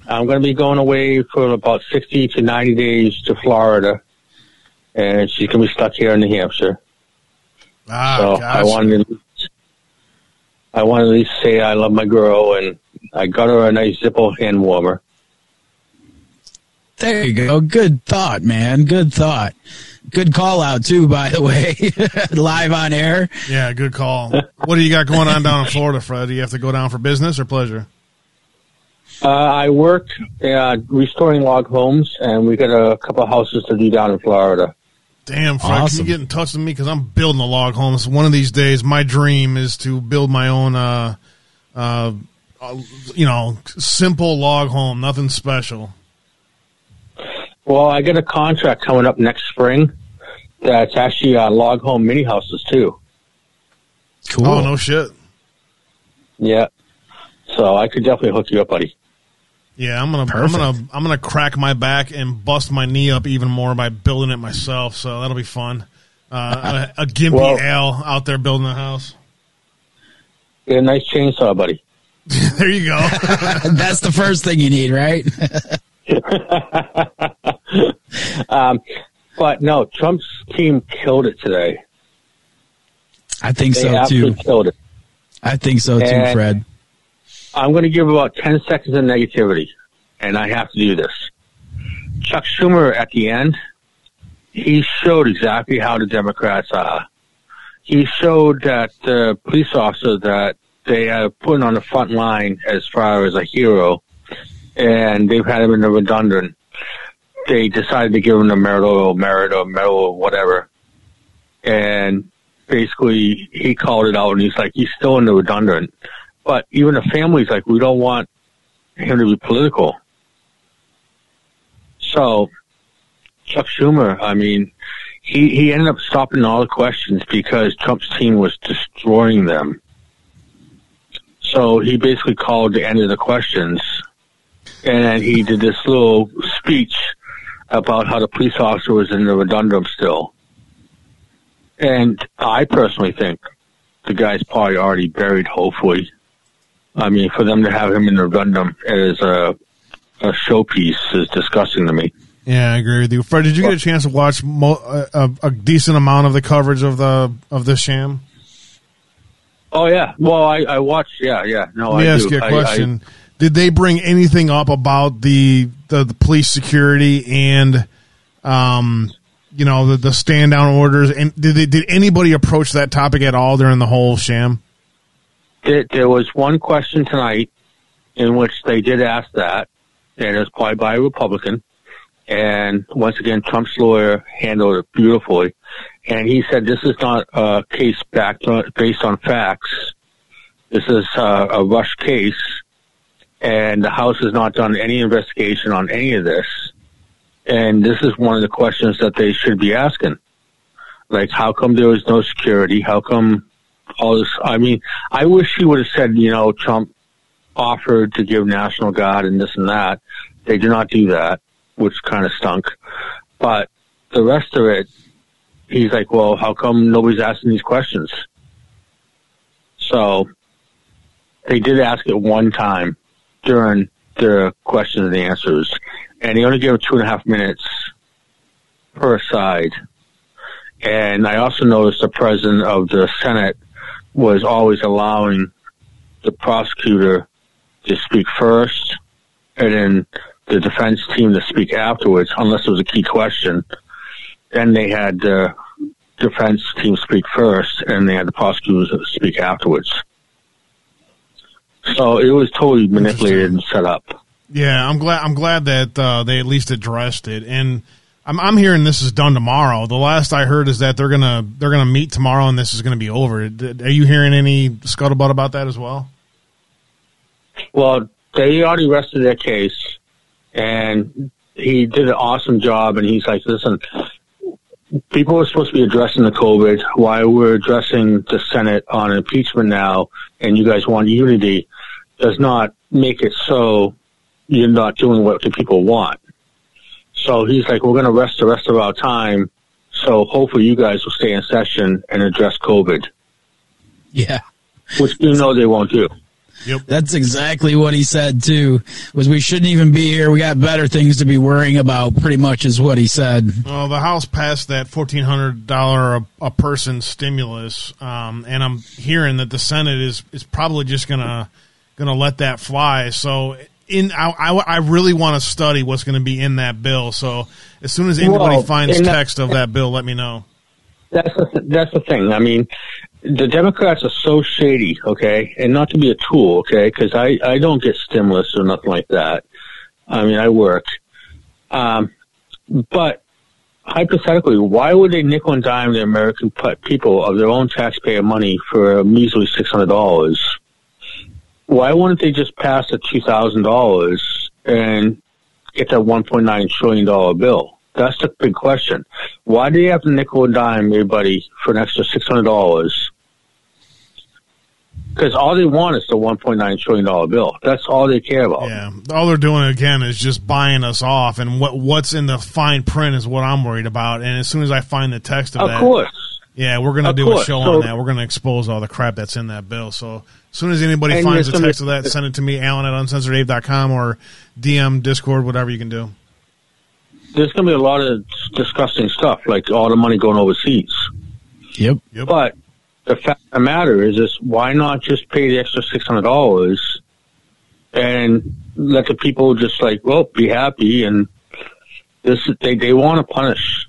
I'm going to be going away for about 60 to 90 days to Florida, and she's going to be stuck here in New Hampshire. Ah, so gotcha. I wanted to, I wanted to at least say I love my girl, and I got her a nice Zippo hand warmer. There you go. Good thought, man. Good thought. Good call out too, by the way. Live on air. Yeah, good call. what do you got going on down in Florida, Fred? Do you have to go down for business or pleasure? Uh, I work uh, restoring log homes, and we got a couple of houses to do down in Florida. Damn, Fred, Awesome. can you get in touch with me? Because I'm building a log home. So one of these days, my dream is to build my own, uh, uh, uh, you know, simple log home, nothing special. Well, I got a contract coming up next spring. That's actually uh, log home mini houses too. Cool. Oh, no shit. Yeah. So I could definitely hook you up, buddy. Yeah, I'm gonna, I'm gonna, I'm gonna crack my back and bust my knee up even more by building it myself. So that'll be fun. Uh, a, a gimpy Well- Al out there building a house. Get a nice chainsaw, buddy. there you go. That's the first thing you need, right? um, but no, Trump's team killed it today. I think They so too. killed it. I think so too, And- Fred. I'm going to give about 10 seconds of negativity, and I have to do this. Chuck Schumer at the end, he showed exactly how the Democrats are. He showed that the police officer that they are putting on the front line as far as a hero, and they've had him in the redundant. They decided to give him the marital merit or medal or whatever. And basically, he called it out, and he's like, he's still in the redundant. But even the family's like, we don't want him to be political. So, Chuck Schumer, I mean, he, he ended up stopping all the questions because Trump's team was destroying them. So he basically called the end of the questions and he did this little speech about how the police officer was in the redundant still. And I personally think the guy's probably already buried, hopefully. I mean, for them to have him in the redundant as a, a showpiece is disgusting to me. Yeah, I agree with you, Fred. Did you get a chance to watch mo- a, a, a decent amount of the coverage of the of the sham? Oh yeah. Well, I, I watched. Yeah, yeah. No, Let me I ask do. you a I- question. Did they bring anything up about the the, the police security and um you know the, the stand down orders and did they, did anybody approach that topic at all during the whole sham? There, there was one question tonight in which they did ask that, and it was probably by a Republican. And once again, Trump's lawyer handled it beautifully. And he said this is not a case backed on, based on facts. This is uh, a rush case, and the House has not done any investigation on any of this. And this is one of the questions that they should be asking. Like, how come there was no security? How come all this? I mean, I wish he would have said, you know, Trump offered to give National Guard and this and that. They did not do that, which kind of stunk. But the rest of it, he's like, well, how come nobody's asking these questions? So they did ask it one time during the questions and answers, and he only gave two and a half minutes per side. And I also noticed the president of the Senate was always allowing the prosecutor to speak first and then the defense team to speak afterwards, unless it was a key question. Then they had the defense team speak first and they had the prosecutors speak afterwards. So it was totally manipulated and set up. Yeah, I'm glad. I'm glad that uh, they at least addressed it, and I'm, I'm hearing this is done tomorrow. The last I heard is that they're gonna they're gonna meet tomorrow, and this is gonna be over. Are you hearing any scuttlebutt about that as well? Well, they already rested their case, and he did an awesome job. And he's like, "Listen, people are supposed to be addressing the COVID. Why we're addressing the Senate on impeachment now, and you guys want unity, does not make it so you're not doing what the people want." So he's like, "We're going to rest the rest of our time." So hopefully you guys will stay in session and address COVID, Yeah. which you know they won't do. Yep. That's exactly what he said too. Was we shouldn't even be here. We got better things to be worrying about. Pretty much is what he said. Well, the House passed that fourteen hundred dollar a person stimulus, um, and I'm hearing that the Senate is is probably just gonna gonna let that fly. So, in I, I, I really want to study what's going to be in that bill. So, as soon as anybody Well, finds that- text of that bill, let me know. That's the that's the thing. I mean, the Democrats are so shady, okay, and not to be a tool, okay, because I I don't get stimulus or nothing like that. I mean, I work, um, but hypothetically, why would they nickel and dime the American pe- people of their own taxpayer money for a measly six hundred dollars? Why wouldn't they just pass the two thousand dollars and get that one point nine trillion dollar bill? That's the big question. Why do you have to nickel and dime everybody for an extra six hundred dollars? Because all they want is the one point nine trillion dollar bill. That's all they care about. Yeah, all they're doing again is just buying us off, and what what's in the fine print is what I'm worried about. And as soon as I find the text of, Of that, course. Yeah, we're gonna Of do a show So- on that. We're gonna expose all the crap that's in that bill. So as soon as anybody finds there's the text of that, send it to me, Alan at uncensoredabe.com or DM Discord, whatever you can do. There's going to be a lot of disgusting stuff, like all the money going overseas. Yep. yep. But the fact of the matter is, is why not just pay the extra six hundred dollars and let the people just like, well, be happy and this they they want to punish.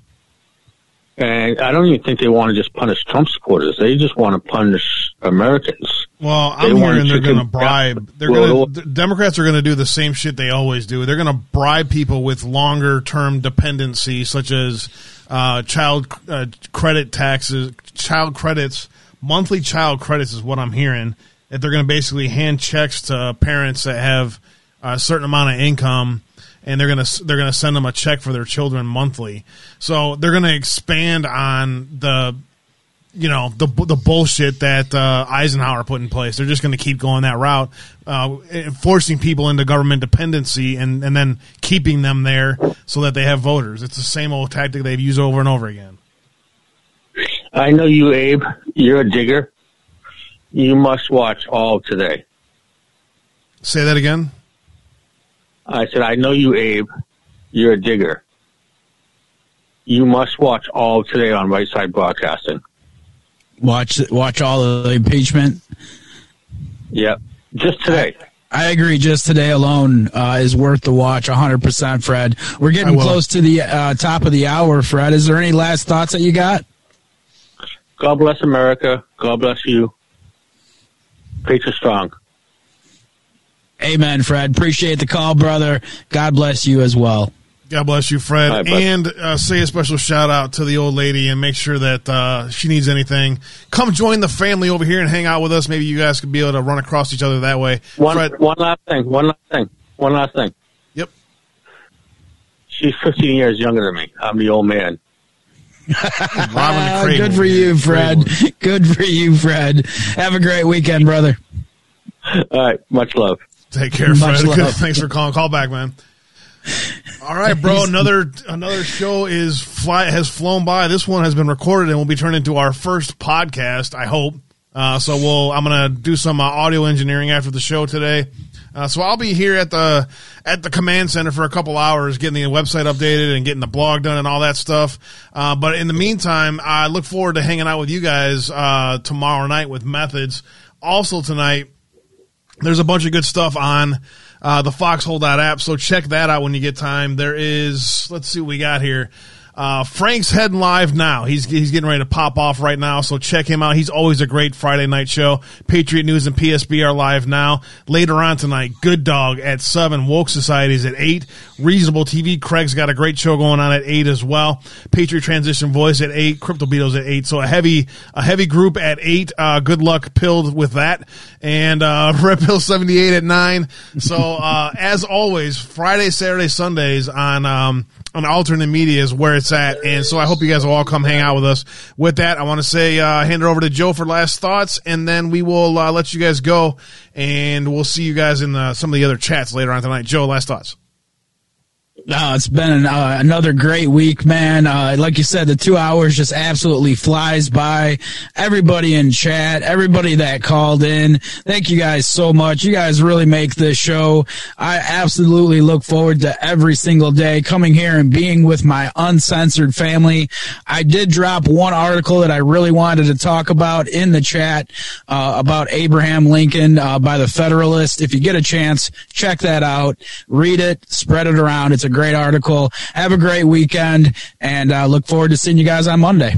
And I don't even think they want to just punish Trump supporters. They just want to punish Americans. Well, I'm want hearing they're going to bribe. They're going to. Democrats are going to do the same shit they always do. They're going to bribe people with longer term dependency, such as uh, child uh, credit taxes, child credits, monthly child credits is what I'm hearing. That they're going to basically hand checks to parents that have a certain amount of income, and they're going to they're to send them a check for their children monthly. So they're going to expand on the you know the the bullshit that uh, Eisenhower put in place. They're just going to keep going that route, uh, forcing people into government dependency and and then keeping them there so that they have voters. It's the same old tactic they've used over and over again. I know you, Abe. You're a digger. You must watch all today. Say that again. I said, I know you, Abe. You're a digger. You must watch all of today on Right Side Broadcasting. Watch watch all of the impeachment. Yep. Just today. I agree. Just today alone uh, is worth the watch. 100%, Fred. We're getting close to the uh, top of the hour, Fred. Is there any last thoughts that you got? God bless America. God bless you. Patriot strong. Amen, Fred. Appreciate the call, brother. God bless you as well. God bless you, Fred. All right, bud. and uh, say a special shout out to the old lady and make sure that uh, she needs anything. Come join the family over here and hang out with us. Maybe you guys could be able to run across each other that way. One, Fred, one last thing. One last thing. One last thing. Yep. She's 15 years younger than me. I'm the old man. Ah, good for you, Fred. Good for you, Fred. Have a great weekend, brother. All right. Much love. Take care, Much Fred. Good. Thanks for calling. Call back, man. All right, bro. Another another show is fly has flown by. This one has been recorded and will be turned into our first podcast. I hope. Uh, so we'll. I'm gonna do some uh, audio engineering after the show today. Uh, so I'll be here at the at the command center for a couple hours, getting the website updated and getting the blog done and all that stuff. Uh, but in the meantime, I look forward to hanging out with you guys uh, tomorrow night with methods. Also tonight, there's a bunch of good stuff on uh, the Foxhole app, so check that out when you get time. There is, let's see what we got here. Uh, Frank's heading live now. He's he's getting ready to pop off right now, so check him out. He's always a great Friday night show. Patriot News and PSB are live now. Later on tonight, Good Dog at seven. Woke Societies at eight. Reasonable TV. Craig's got a great show going on at eight as well. Patriot Transition Voice at eight. Crypto Beatles at eight. So a heavy a heavy group at eight. Uh, good luck pilled with that. And uh, Red Pill seventy eight at nine. So uh, as always, Friday, Saturday, Sundays on um, on alternate media is where it's at. And so I hope you guys will all come hang out with us. With that, I want to say, uh, hand it over to Joe for last thoughts, and then we will uh, let you guys go, and we'll see you guys in some of the other chats later on tonight. Joe, last thoughts. No, it's been an, uh, another great week, man. Uh, like you said, the two hours just absolutely flies by. Everybody in chat, everybody that called in, thank you guys so much. You guys really make this show. I absolutely look forward to every single day coming here and being with my uncensored family. I did drop one article that I really wanted to talk about in the chat uh, about Abraham Lincoln uh, by the Federalist. If you get a chance, check that out. Read it, spread it around. It's a great article. Have a great weekend, and uh, look forward to seeing you guys on Monday.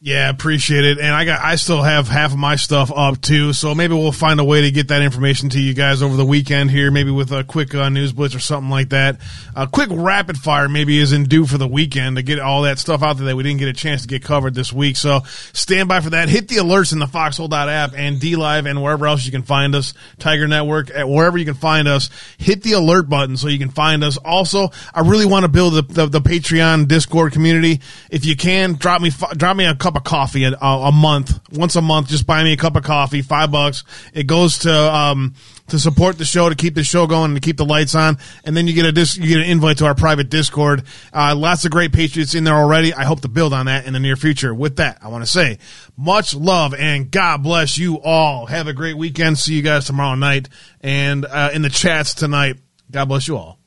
Yeah, appreciate it. And I got I still have half of my stuff up too, so maybe we'll find a way to get that information to you guys over the weekend here, maybe with a quick uh, news blitz or something like that. A quick rapid fire maybe isn't due for the weekend to get all that stuff out there that we didn't get a chance to get covered this week. So stand by for that. Hit the alerts in the Foxhole app and DLive and wherever else you can find us, Tiger Network, at wherever you can find us. Hit the alert button so you can find us. Also, I really want to build the, the, the Patreon Discord community. If you can, drop me drop me a cup of coffee a, a month, once a month. Just buy me a cup of coffee, five bucks. It goes to um, to support the show, to keep the show going, to keep the lights on. And then you get a dis- you get an invite to our private Discord. Uh, lots of great Patriots in there already. I hope to build on that in the near future. With that, I want to say much love and God bless you all. Have a great weekend. See you guys tomorrow night and uh, in the chats tonight. God bless you all.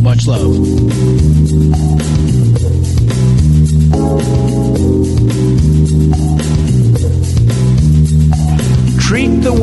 Much love.